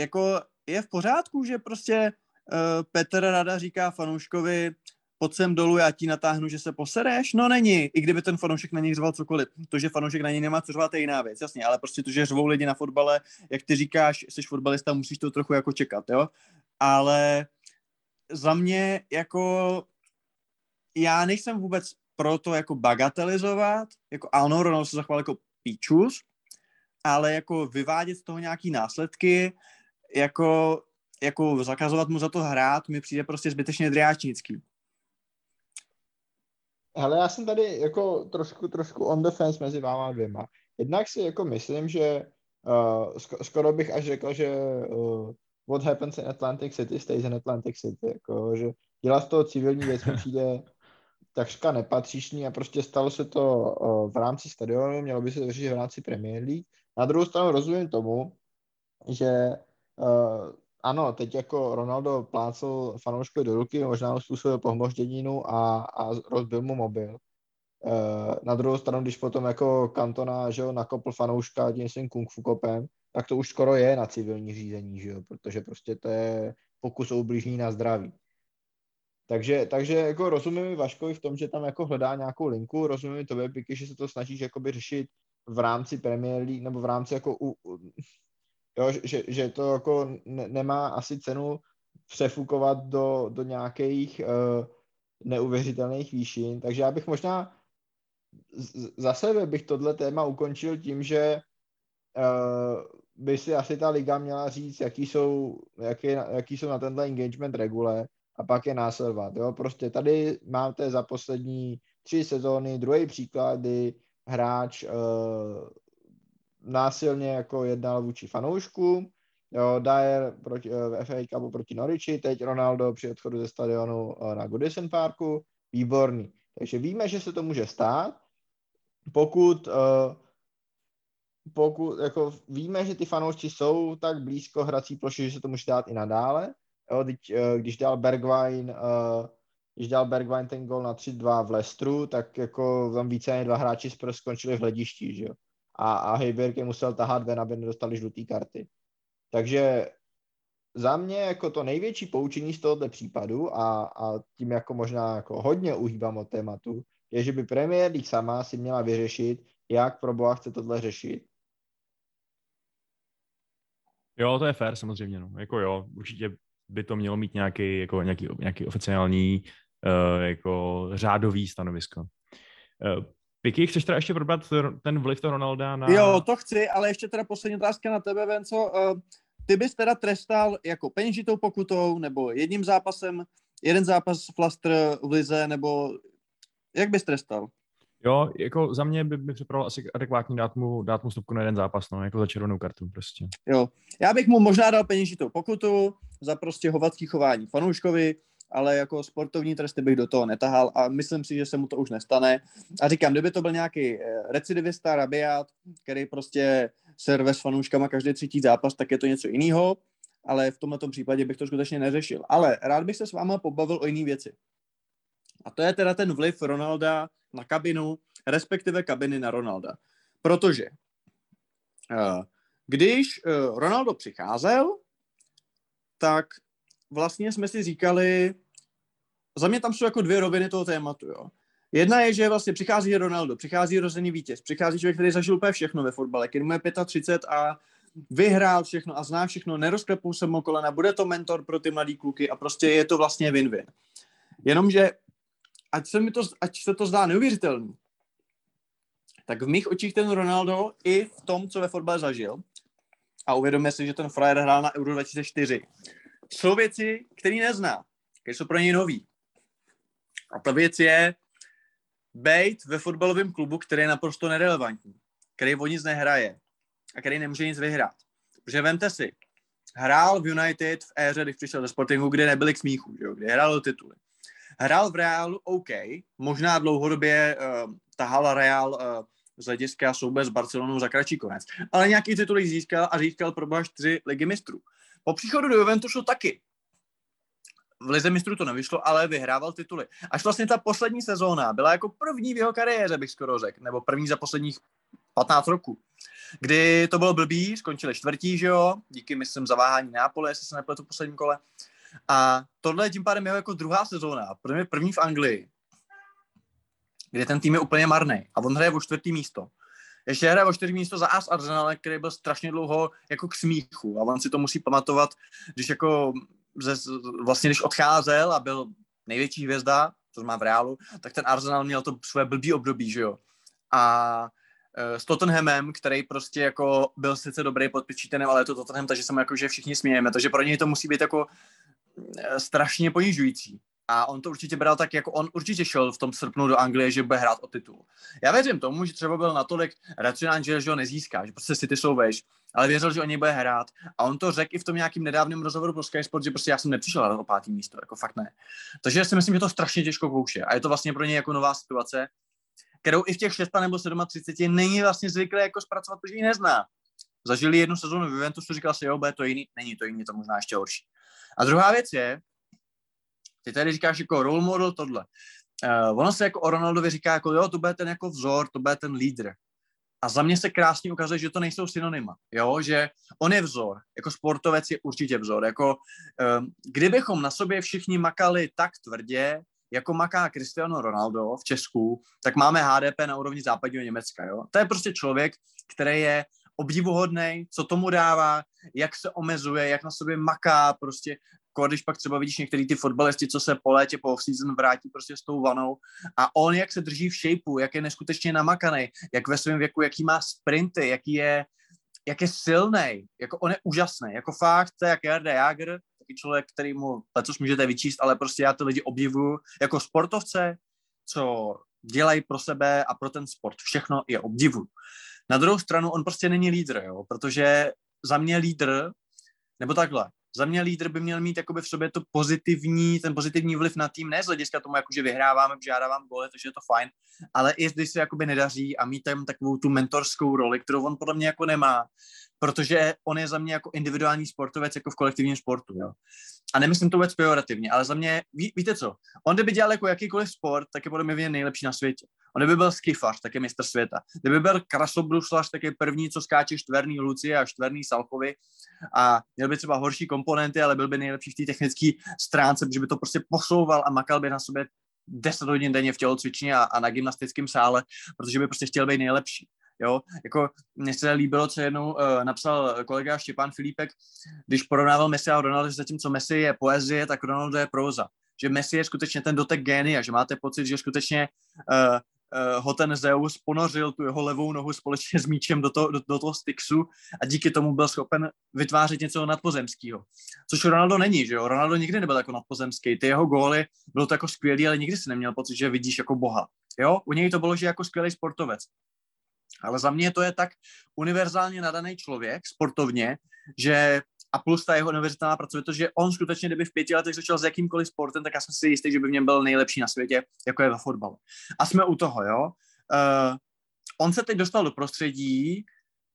jako je v pořádku, že prostě uh, Petr Rada říká fanouškovi, pojď sem dolů, já ti natáhnu, že se posereš? No není, i kdyby ten fanoušek na něj řval cokoliv. To, že fanoušek na něj nemá co řvat, je jiná věc, jasně, ale prostě to, že řvou lidi na fotbale, jak ty říkáš, jsi fotbalista, musíš to trochu jako čekat, jo? Ale za mě jako já nejsem vůbec pro to jako bagatelizovat, jako ano, Ronaldo se zachoval jako píčus, ale jako vyvádět z toho nějaký následky, jako, jako zakazovat mu za to hrát, mi přijde prostě zbytečně driáčnický. Hele, já jsem tady jako trošku, trošku on the fence mezi váma dvěma. Jednak si jako myslím, že uh, sko- skoro bych až řekl, že uh, what happens in Atlantic City stays in Atlantic City, jako, že dělat z toho civilní věc mi [laughs] přijde takřka nepatřičný a prostě stalo se to uh, v rámci stadionu, mělo by se to řešit v rámci Premier League. Na druhou stranu rozumím tomu, že uh, ano, teď jako Ronaldo plácel fanouškovi do ruky, možná mu způsobil pohmožděninu a, a rozbil mu mobil. Uh, na druhou stranu, když potom jako kantona, že jo, nakopl fanouška tím svým kung fu kopem, tak to už skoro je na civilní řízení, že jo, protože prostě to je pokus o ubližní na zdraví. Takže, takže jako rozumím Vaškovi v tom, že tam jako hledá nějakou linku, rozumím tobě, Piky, že se to snažíš jakoby řešit v rámci Premier League, nebo v rámci jako u, u jo, že, že to jako ne, nemá asi cenu přefukovat do, do nějakých uh, neuvěřitelných výšin, takže já bych možná za sebe bych tohle téma ukončil tím, že uh, by si asi ta liga měla říct, jaký jsou, jaký, jaký jsou na tenhle engagement regule a pak je následovat. Jo? Prostě tady máte za poslední tři sezóny druhý příklad, kdy hráč uh, násilně jako jednal vůči fanoušku, jo, Dyer proti, uh, v FA Cupu proti Norwichi, teď Ronaldo při odchodu ze stadionu uh, na Goodison Parku, výborný. Takže víme, že se to může stát, pokud, uh, pokud jako víme, že ty fanoušci jsou tak blízko hrací ploše, že se to může dát i nadále. Jo, teď, když dal Bergwijn když dal Bergwijn ten gol na 3-2 v Leicesteru, tak jako tam více než dva hráči skončili v hledišti, že jo. A, a Heiberg je musel tahat ven, aby nedostali žlutý karty. Takže za mě jako to největší poučení z tohoto případu a, a tím jako možná jako hodně uhýbám od tématu, je, že by Premier League sama si měla vyřešit, jak pro boha chce tohle řešit. Jo, to je fair samozřejmě. No. Jako jo, určitě by to mělo mít nějaký, jako nějaký, nějaký oficiální uh, jako řádový stanovisko. Uh, Piky, chceš teda ještě probrat ten vliv toho Ronalda na... Jo, to chci, ale ještě teda poslední otázka na tebe, Venco. Uh, ty bys teda trestal jako peněžitou pokutou, nebo jedním zápasem, jeden zápas flastr v lize, nebo jak bys trestal? Jo, jako za mě by mi připravil asi adekvátní dát mu, dát mu stopku na jeden zápas, no, jako za červenou kartu prostě. Jo, já bych mu možná dal peněžitou pokutu za prostě hovadský chování fanouškovi, ale jako sportovní tresty bych do toho netahal a myslím si, že se mu to už nestane. A říkám, kdyby to byl nějaký eh, recidivista, rabiát, který prostě serve s fanouškama každý třetí zápas, tak je to něco jiného, ale v tomto případě bych to skutečně neřešil. Ale rád bych se s váma pobavil o jiné věci. A to je teda ten vliv Ronalda na kabinu, respektive kabiny na Ronalda. Protože uh, když uh, Ronaldo přicházel, tak vlastně jsme si říkali, za mě tam jsou jako dvě roviny toho tématu, jo. Jedna je, že vlastně přichází Ronaldo, přichází rozený vítěz, přichází člověk, který zažil úplně všechno ve fotbale, který mu je 35 a vyhrál všechno a zná všechno, nerozklepou se mu kolena, bude to mentor pro ty mladý kluky a prostě je to vlastně win-win. Jenomže, ať se, mi to, ať se to zdá neuvěřitelný, tak v mých očích ten Ronaldo i v tom, co ve fotbale zažil, a uvědomme si, že ten frajer hrál na Euro 2004, jsou věci, které nezná, které jsou pro něj nový. A ta věc je být ve fotbalovém klubu, který je naprosto nerelevantní, který o nic nehraje a který nemůže nic vyhrát. Protože vemte si, hrál v United v éře, když přišel do Sportingu, kde nebyli k smíchu, že jo, kde hrál tituly. Hrál v Realu, OK, možná dlouhodobě uh, tahal Real uh, z hlediska souběh s Barcelonou za kratší konec. Ale nějaký tituly získal a získal pro boha čtyři ligy mistrů. Po příchodu do Juventusu taky. V Lize mistrů to nevyšlo, ale vyhrával tituly. Až vlastně ta poslední sezóna byla jako první v jeho kariéře, bych skoro řekl, nebo první za posledních 15 roků. Kdy to bylo blbý, skončili čtvrtí, že jo, díky, myslím, zaváhání Nápole, jestli se nepletu v posledním kole. A tohle je tím pádem jeho jako druhá sezóna, první, první v Anglii, kde ten tým je úplně marný a on hraje o čtvrtý místo. Ještě hraje o čtvrtý místo za AS Arsenal, který byl strašně dlouho jako k smíchu a on si to musí pamatovat, když jako ze, vlastně když odcházel a byl největší hvězda, to má v Reálu, tak ten Arsenal měl to své blbý období, že jo. A e, s Tottenhamem, který prostě jako byl sice dobrý pod Pičítenem, ale je to Tottenham, takže se mu jako, že všichni smějeme, takže pro něj to musí být jako e, strašně ponižující. A on to určitě bral tak, jako on určitě šel v tom srpnu do Anglie, že bude hrát o titul. Já věřím tomu, že třeba byl natolik racionální, že ho nezíská, že prostě City jsou veš, ale věřil, že o něj bude hrát. A on to řekl i v tom nějakým nedávném rozhovoru pro Sky Sport, že prostě já jsem nepřišel o pátý místo, jako fakt ne. Takže si myslím, že to strašně těžko kouše. A je to vlastně pro něj jako nová situace, kterou i v těch 6 nebo 37 není vlastně zvyklý jako zpracovat, protože ji nezná. Zažili jednu sezónu v Juventusu, říkal si, jo, bude to jiný, není to jiný, to možná ještě horší. A druhá věc je, ty tady říkáš jako role model tohle. Uh, ono se jako o Ronaldovi říká, jako jo, to bude ten jako vzor, to bude ten lídr. A za mě se krásně ukazuje, že to nejsou synonyma, jo, že on je vzor, jako sportovec je určitě vzor, jako um, kdybychom na sobě všichni makali tak tvrdě, jako maká Cristiano Ronaldo v Česku, tak máme HDP na úrovni západního Německa, jo. To je prostě člověk, který je obdivuhodný, co tomu dává, jak se omezuje, jak na sobě maká, prostě když pak třeba vidíš některý ty fotbalisti, co se po létě, po off-season vrátí prostě s tou vanou a on jak se drží v shapeu, jak je neskutečně namakaný, jak ve svém věku, jaký má sprinty, jaký je, jak je silný, jako on je úžasný, jako fakt, jak Jarda Jager, taky člověk, který mu letos můžete vyčíst, ale prostě já ty lidi obdivuju jako sportovce, co dělají pro sebe a pro ten sport. Všechno je obdivu. Na druhou stranu on prostě není lídr, jo, protože za mě lídr, nebo takhle, za mě lídr by měl mít jakoby v sobě to pozitivní, ten pozitivní vliv na tým, ne z hlediska tomu, jako že vyhráváme, žádávám gole, takže je to fajn, ale i když se jakoby nedaří a mít tam takovou tu mentorskou roli, kterou on podle mě jako nemá, protože on je za mě jako individuální sportovec jako v kolektivním sportu, jo. A nemyslím to vůbec pejorativně, ale za mě, ví, víte co, on kdyby dělal jako jakýkoliv sport, tak je podle mě nejlepší na světě. On kdyby byl skifař, tak je mistr světa. Kdyby byl krasobruslař, tak je první, co skáče čtverný Lucie a čtverný Salkovi a měl by třeba horší komponenty, ale byl by nejlepší v té technické stránce, protože by to prostě posouval a makal by na sobě 10 hodin denně v tělocvičně a, a na gymnastickém sále, protože by prostě chtěl být nejlepší. Jo, jako mně se líbilo, co jednou uh, napsal kolega Štěpán Filipek, když porovnával Messi a Ronaldo, že zatímco Messi je poezie, tak Ronaldo je próza. Že Messi je skutečně ten dotek génia, že máte pocit, že skutečně uh, uh, ho ten Zeus ponořil tu jeho levou nohu společně s míčem do, to, do, do toho Styxu a díky tomu byl schopen vytvářet něco nadpozemského. Což Ronaldo není, že jo? Ronaldo nikdy nebyl jako nadpozemský. Ty jeho góly bylo to jako skvělý, ale nikdy si neměl pocit, že vidíš jako boha. Jo? U něj to bylo, že jako skvělý sportovec. Ale za mě to je tak univerzálně nadaný člověk sportovně, že a plus ta jeho univerzitální práce, protože on skutečně, kdyby v pěti letech začal s jakýmkoliv sportem, tak já jsem si jistý, že by v něm byl nejlepší na světě, jako je ve fotbalu. A jsme u toho, jo. Uh, on se teď dostal do prostředí,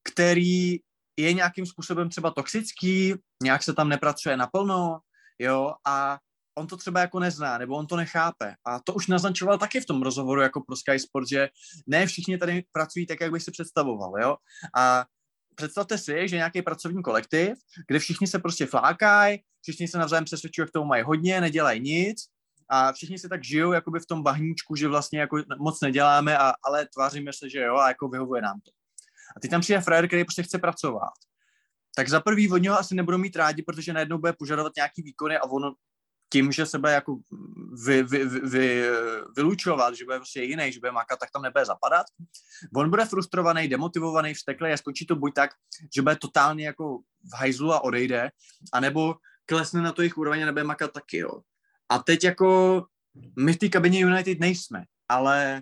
který je nějakým způsobem třeba toxický, nějak se tam nepracuje naplno, jo, a on to třeba jako nezná, nebo on to nechápe. A to už naznačoval taky v tom rozhovoru jako pro Sky Sport, že ne všichni tady pracují tak, jak by si představoval, jo. A představte si, že nějaký pracovní kolektiv, kde všichni se prostě flákají, všichni se navzájem přesvědčují, k tomu mají hodně, nedělají nic a všichni se tak žijou jakoby v tom bahníčku, že vlastně jako moc neděláme, a, ale tváříme se, že jo, a jako vyhovuje nám to. A teď tam přijde frajer, který prostě chce pracovat. tak za prvý od něho asi nebudou mít rádi, protože najednou bude požadovat nějaký výkony a on tím, že se bude jako vy, vy, vy, vy, vylučovat, že bude prostě jiný, že bude makat, tak tam nebude zapadat. On bude frustrovaný, demotivovaný, vzteklý a skončí to buď tak, že bude totálně jako v hajzlu a odejde, anebo klesne na to jejich úroveň a nebude makat taky, jo. A teď jako my v té kabině United nejsme, ale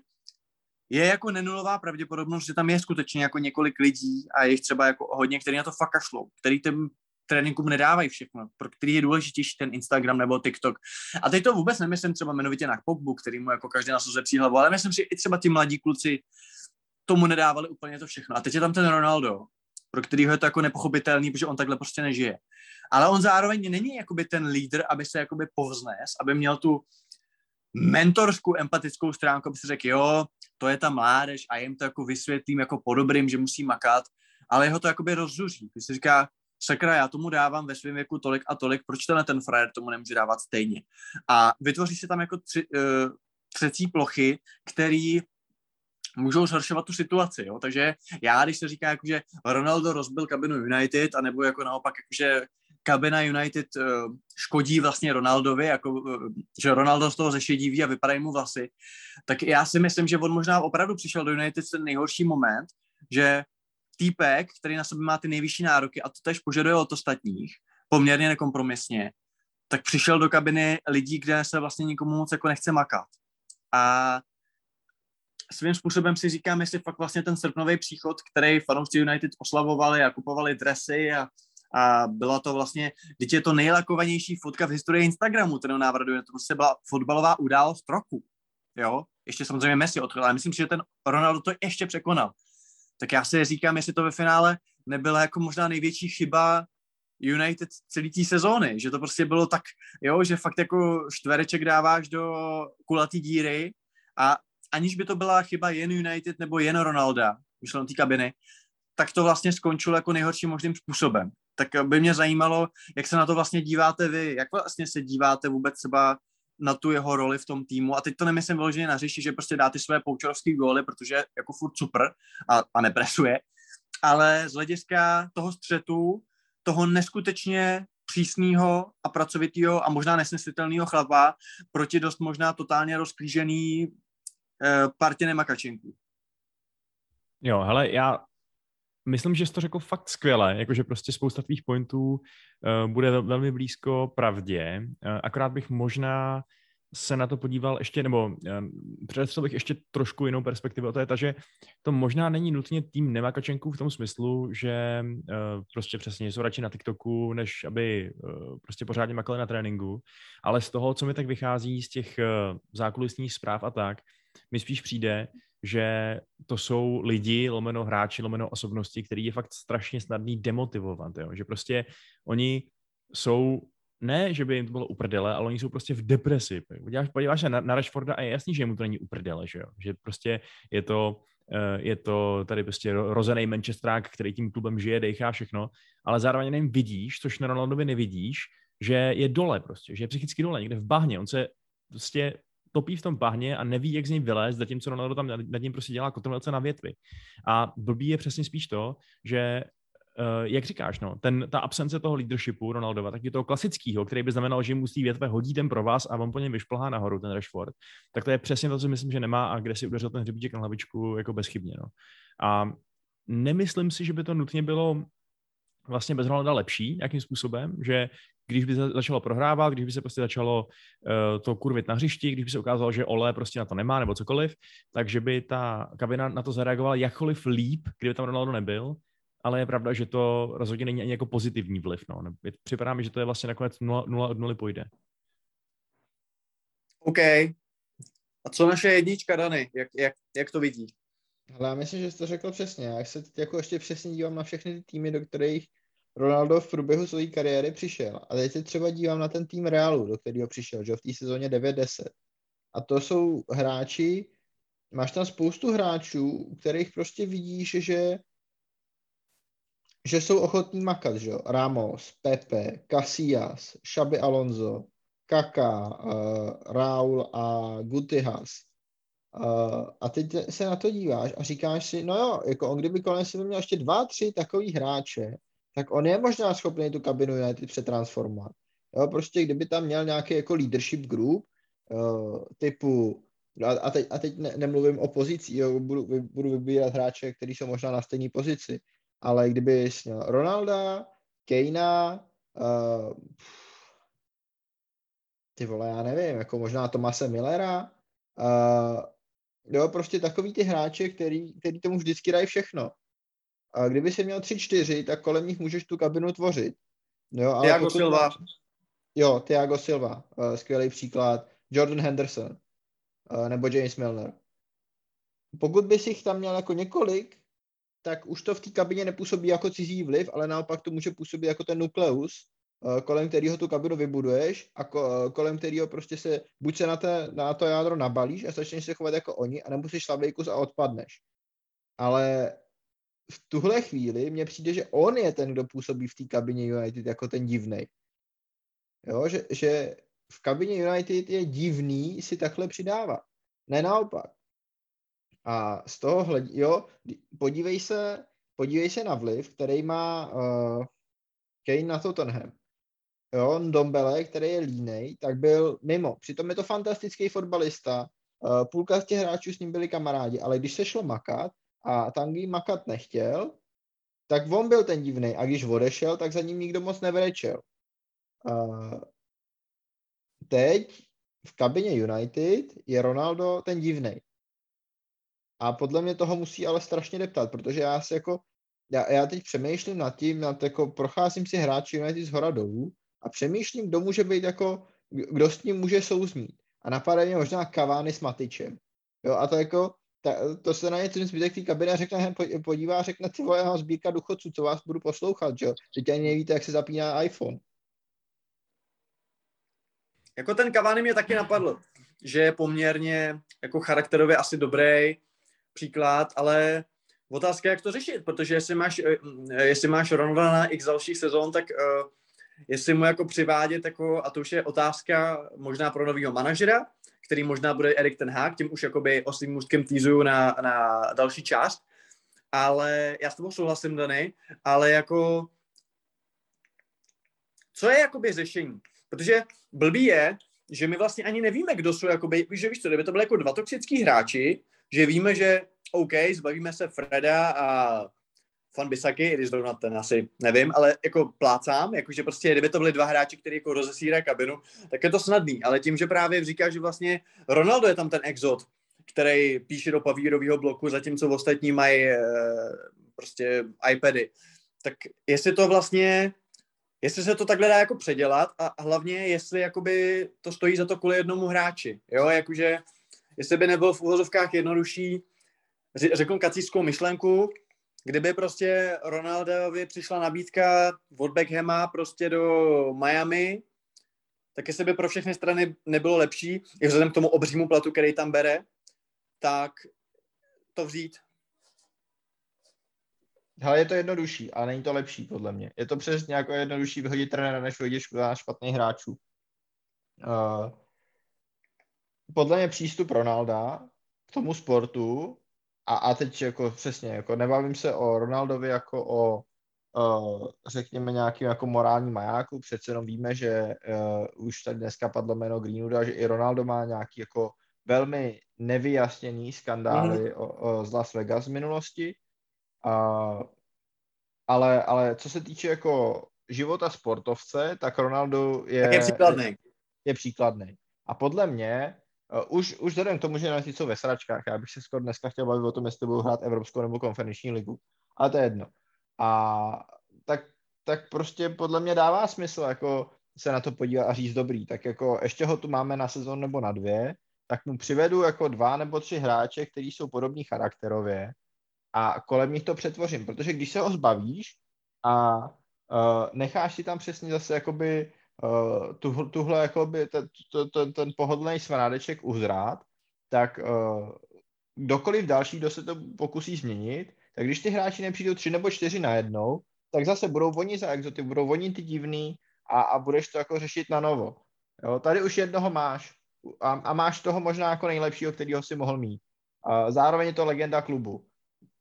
je jako nenulová pravděpodobnost, že tam je skutečně jako několik lidí a jich třeba jako hodně, který na to fakt kašlou, který těm tréninkům nedávají všechno, pro který je důležitější ten Instagram nebo TikTok. A teď to vůbec nemyslím třeba jmenovitě na Pogbu, který mu jako každý nasuzuje příhlavu, ale myslím si, i třeba ti mladí kluci tomu nedávali úplně to všechno. A teď je tam ten Ronaldo, pro kterýho je to jako nepochopitelný, protože on takhle prostě nežije. Ale on zároveň není jakoby ten lídr, aby se jakoby povznes, aby měl tu mentorskou, empatickou stránku, aby si řekl, jo, to je ta mládež a jim to jako vysvětlím jako po dobrým, že musí makat, ale jeho to jakoby rozzuří. Když si říká, sakra, já tomu dávám ve svém věku tolik a tolik, proč tenhle ten frajer tomu nemůže dávat stejně? A vytvoří se tam jako tři, uh, třecí plochy, který můžou zhoršovat tu situaci, jo? takže já, když se říká, jako, že Ronaldo rozbil kabinu United, anebo jako naopak, jako, že kabina United uh, škodí vlastně Ronaldovi, jako, uh, že Ronaldo z toho zešediví a vypadají mu vlasy, tak já si myslím, že on možná opravdu přišel do United ten nejhorší moment, že týpek, který na sebe má ty nejvyšší nároky a to tež požaduje od ostatních, poměrně nekompromisně, tak přišel do kabiny lidí, kde se vlastně nikomu moc jako nechce makat. A svým způsobem si říkám, jestli fakt vlastně ten srpnový příchod, který fanoušci United oslavovali a kupovali dresy a, a byla to vlastně, teď je to nejlakovanější fotka v historii Instagramu, ten návratu, to prostě byla fotbalová událost roku, jo, ještě samozřejmě Messi odchyl, ale myslím si, že ten Ronaldo to ještě překonal tak já si říkám, jestli to ve finále nebyla jako možná největší chyba United celý té sezóny, že to prostě bylo tak, jo, že fakt jako čtvereček dáváš do kulatý díry a aniž by to byla chyba jen United nebo jen Ronalda, myšleno té kabiny, tak to vlastně skončilo jako nejhorším možným způsobem. Tak by mě zajímalo, jak se na to vlastně díváte vy, jak vlastně se díváte vůbec třeba na tu jeho roli v tom týmu. A teď to nemyslím vyloženě na řeši, že prostě dá ty své poučovské góly, protože jako furt super a, a nepresuje, ale z hlediska toho střetu, toho neskutečně přísného a pracovitého a možná nesnesitelného chlapa proti dost možná totálně rozklížený eh, partě nemakačenků. Jo, hele, já myslím, že jsi to řekl fakt skvěle, jakože prostě spousta tvých pointů uh, bude velmi blízko pravdě, uh, akorát bych možná se na to podíval ještě, nebo um, představil bych ještě trošku jinou perspektivu, a to je ta, že to možná není nutně tým nemakačenků v tom smyslu, že uh, prostě přesně jsou radši na TikToku, než aby uh, prostě pořádně makali na tréninku, ale z toho, co mi tak vychází z těch uh, zákulisních zpráv a tak, mi spíš přijde, že to jsou lidi, lomeno hráči, lomeno osobnosti, který je fakt strašně snadný demotivovat, jo? že prostě oni jsou ne, že by jim to bylo uprdele, ale oni jsou prostě v depresi. Podíváš, podíváš se na, na Rashforda a je jasný, že mu to není uprdele, že jo? Že prostě je to, uh, je to tady prostě rozený Manchesterák, který tím klubem žije, dechá všechno, ale zároveň nevím, vidíš, což na Ronaldovi nevidíš, že je dole prostě, že je psychicky dole, někde v bahně. On se prostě topí v tom bahně a neví, jak z něj vylézt, zatímco Ronaldo tam nad ním prostě dělá kotrmelce na větvi. A blbý je přesně spíš to, že Uh, jak říkáš, no, ten, ta absence toho leadershipu Ronaldova, tak je toho klasického, který by znamenal, že mu z té větve hodí ten pro vás a on po něm vyšplhá nahoru, ten Rashford, tak to je přesně to, co myslím, že nemá a kde si udeřil ten hřebíček na hlavičku jako bezchybně. No. A nemyslím si, že by to nutně bylo vlastně bez Ronalda lepší nějakým způsobem, že když by se začalo prohrávat, když by se prostě začalo uh, to kurvit na hřišti, když by se ukázalo, že Ole prostě na to nemá nebo cokoliv, takže by ta kabina na to zareagovala jakkoliv líp, kdyby tam Ronaldo nebyl, ale je pravda, že to rozhodně není ani jako pozitivní vliv. No. Připadá mi, že to je vlastně nakonec nula, nula od nuly půjde. OK. A co naše jednička, Dany? Jak, jak, jak to vidí? Ale já myslím, že jsi to řekl přesně. Já se teď jako ještě přesně dívám na všechny ty týmy, do kterých Ronaldo v průběhu své kariéry přišel. A teď se třeba dívám na ten tým Realu, do kterého přišel, že v té sezóně 9-10. A to jsou hráči, máš tam spoustu hráčů, kterých prostě vidíš, že že jsou ochotní makat, že jo? Ramos, Pepe, Casillas, Xabi Alonso, Kaka, uh, Raul a Gutihas. Uh, a teď se na to díváš a říkáš si, no jo, jako on kdyby kolem sebe měl ještě dva, tři takový hráče, tak on je možná schopný tu kabinu United přetransformovat. Jo, prostě kdyby tam měl nějaký jako leadership group, uh, typu, a, teď, a teď ne, nemluvím o pozici, jo, budu, budu vybírat hráče, kteří jsou možná na stejné pozici, ale kdyby měl Ronalda, Kejna, uh, ty vole, já nevím, jako možná Tomase Millera, uh, jo, prostě takový ty hráče, který, který tomu vždycky dají všechno. A kdyby si měl tři, čtyři, tak kolem nich můžeš tu kabinu tvořit. Jo, ale Thiago pokud Silva. Jo, Thiago Silva, uh, skvělý příklad. Jordan Henderson uh, nebo James Milner. Pokud bys jich tam měl jako několik, tak už to v té kabině nepůsobí jako cizí vliv, ale naopak to může působit jako ten nukleus, uh, kolem kterého tu kabinu vybuduješ a ko, kolem kterého prostě se buď se na, té, na to jádro nabalíš a začneš se chovat jako oni, anebo si šlabej kus a odpadneš. Ale v tuhle chvíli mně přijde, že on je ten, kdo působí v té kabině United jako ten divnej. Jo, že, že v kabině United je divný si takhle přidávat. Ne naopak. A z toho hledí, jo, podívej se, podívej se na vliv, který má uh, Kane na Tottenham. Jo, Dombele, který je línej, tak byl mimo. Přitom je to fantastický fotbalista, uh, půlka z těch hráčů s ním byli kamarádi, ale když se šlo makat a Tanguy makat nechtěl, tak on byl ten divný a když odešel, tak za ním nikdo moc nevrečel. Uh, teď v kabině United je Ronaldo ten divný. A podle mě toho musí ale strašně deptat, protože já si jako, já, já teď přemýšlím nad tím, nad jako, procházím si hráči United z hora dolů a přemýšlím, kdo může být jako, kdo s ním může souznít. A napadá mě možná Cavani s Matičem. Jo, a to jako, ta, to se na ně ten zbytek té kabiny řekne, podívá řekne, ty vole, sbírka důchodců, co vás budu poslouchat, že jo? Teď ani nevíte, jak se zapíná iPhone. Jako ten Cavani mě taky napadl, že je poměrně jako charakterově asi dobrý příklad, ale otázka jak to řešit, protože jestli máš, eh, jestli máš Ronalda na x dalších sezón, tak uh, jestli mu jako přivádět, jako, a to už je otázka možná pro nového manažera, který možná bude Erik ten Hag, tím už jakoby oslým můstkem týzuju na, na další část, ale já s tebou souhlasím, Dany, ale jako co je jakoby řešení? Protože blbý je, že my vlastně ani nevíme, kdo jsou, jakoby, že víš co, kdyby to byly jako dva toxický hráči, že víme, že OK, zbavíme se Freda a Fan Bisaky, i když zrovna ten asi nevím, ale jako plácám, jakože prostě kdyby to byly dva hráči, kteří jako rozesírají kabinu, tak je to snadný, ale tím, že právě říká, že vlastně Ronaldo je tam ten exot, který píše do pavírového bloku, zatímco ostatní mají eh, prostě iPady. Tak jestli to vlastně jestli se to takhle dá jako předělat a hlavně jestli jakoby to stojí za to kvůli jednomu hráči, jo, jakože jestli by nebyl v úhozovkách jednodušší, řeknu kacířskou myšlenku, kdyby prostě Ronaldovi přišla nabídka od Beckhama prostě do Miami, tak jestli by pro všechny strany nebylo lepší, i vzhledem k tomu obřímu platu, který tam bere, tak to vzít. Hele, je to jednodušší, ale není to lepší, podle mě. Je to přesně jako jednodušší vyhodit trenéra, než vyhodit špatných hráčů. Uh, podle mě přístup Ronalda k tomu sportu, a, a teď jako přesně, jako nebavím se o Ronaldovi jako o uh, řekněme nějakým jako morální majáku, přece jenom víme, že uh, už tady dneska padlo jméno Greenwooda, že i Ronaldo má nějaký jako velmi nevyjasněný skandály mm-hmm. o, o, z Las Vegas z minulosti. Uh, ale, ale co se týče jako života sportovce, tak Ronaldo je, Tak je příkladný. je příkladný. A podle mě, už, už vzhledem k tomu, že United jsou ve sračkách, já bych se skoro dneska chtěl bavit o tom, jestli budou hrát Evropskou nebo konferenční ligu. Ale to je jedno. A tak, tak prostě podle mě dává smysl jako se na to podívat a říct dobrý, tak jako ještě ho tu máme na sezon nebo na dvě, tak mu přivedu jako dva nebo tři hráče, kteří jsou podobní charakterově a kolem nich to přetvořím, protože když se ho zbavíš a uh, necháš si tam přesně zase jakoby uh, tu, tuhle jakoby ten, ten, ten, ten pohodlný smrádeček uzrát, tak uh, kdokoliv další, kdo se to pokusí změnit, tak když ty hráči nepřijdou tři nebo čtyři najednou, tak zase budou oni za exoty, budou oni ty divný a, a budeš to jako řešit na novo. Jo, tady už jednoho máš a, a máš toho možná jako nejlepšího, kterýho si mohl mít. A zároveň je to legenda klubu.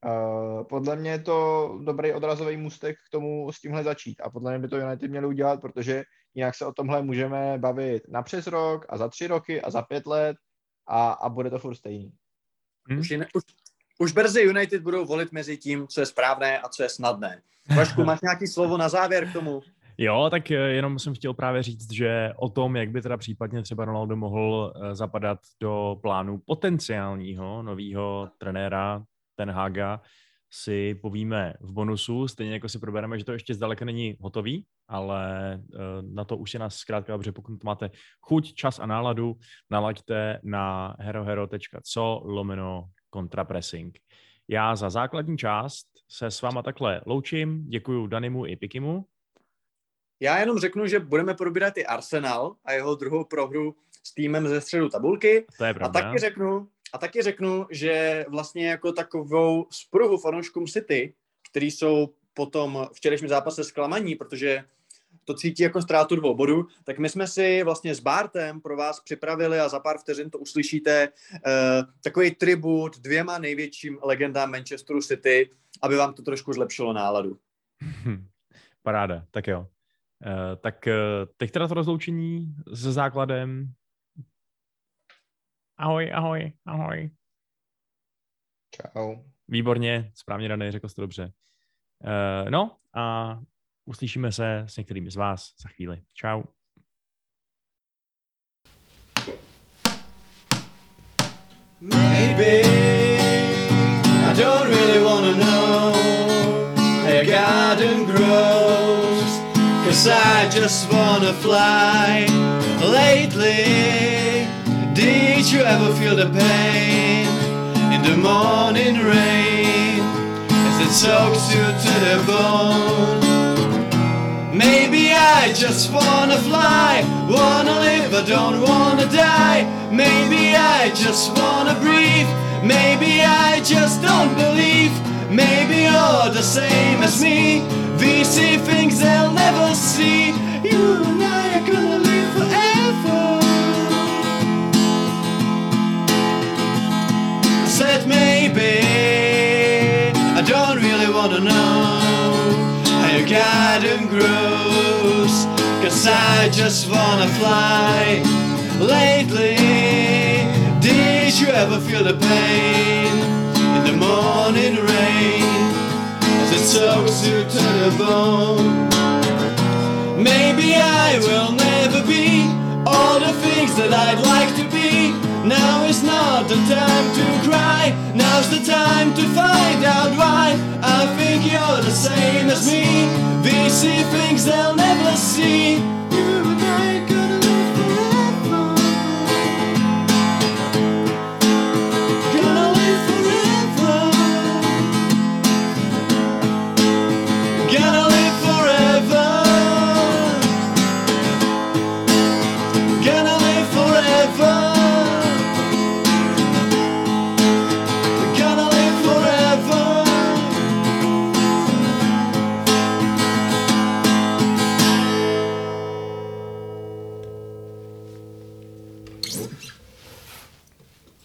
Uh, podle mě je to dobrý odrazový můstek k tomu s tímhle začít a podle mě by to United měli udělat, protože jinak se o tomhle můžeme bavit na přes rok a za tři roky a za pět let a, a bude to furt stejný. Hm? Už, jinak, už, už brzy United budou volit mezi tím, co je správné a co je snadné. Vašku, máš nějaký slovo na závěr k tomu? [laughs] Jo, tak eh, jenom jsem chtěl právě říct, že o tom, jak by teda případně třeba Ronaldo mohl eh, zapadat do plánu potenciálního nového trenéra Ten Haga, si povíme v bonusu, stejně jako si probereme, že to ještě zdaleka není hotový, ale eh, na to už je nás zkrátka dobře, pokud máte chuť, čas a náladu, nalaďte na herohero.co lomeno kontrapressing. Já za základní část se s váma takhle loučím, děkuji Danimu i Pikimu. Já jenom řeknu, že budeme probírat i Arsenal a jeho druhou prohru s týmem ze středu tabulky. To je A pravda. taky řeknu, a taky řeknu, že vlastně jako takovou spruhu fanouškům City, který jsou potom včerejším zápase zklamaní, protože to cítí jako ztrátu dvou bodů, tak my jsme si vlastně s Bartem pro vás připravili a za pár vteřin to uslyšíte eh, takový tribut dvěma největším legendám Manchesteru City, aby vám to trošku zlepšilo náladu. [laughs] Paráda, tak jo. Uh, tak uh, teď teda to rozloučení se základem. Ahoj, ahoj, ahoj. Čau. Výborně, správně daný, řekl jsi to dobře. Uh, no a uslyšíme se s některými z vás za chvíli. Čau. Maybe I don't really wanna know how your garden grows. Cause I just wanna fly. Lately, did you ever feel the pain in the morning rain as it soaks you to the bone? Maybe I just wanna fly, wanna live, I don't wanna die. Maybe I just wanna breathe, maybe I just don't believe. Maybe you're the same as me. We see things they'll never see. You and I are gonna Maybe. I don't really wanna know how your garden grows Cause I just wanna fly. Lately Did you ever feel the pain In the morning rain? As it soaks you to the bone. Maybe I will never be all the things that I'd like to be. Now is not the time to cry, now's the time to find out why. I think you're the same as me. See things they'll never see. You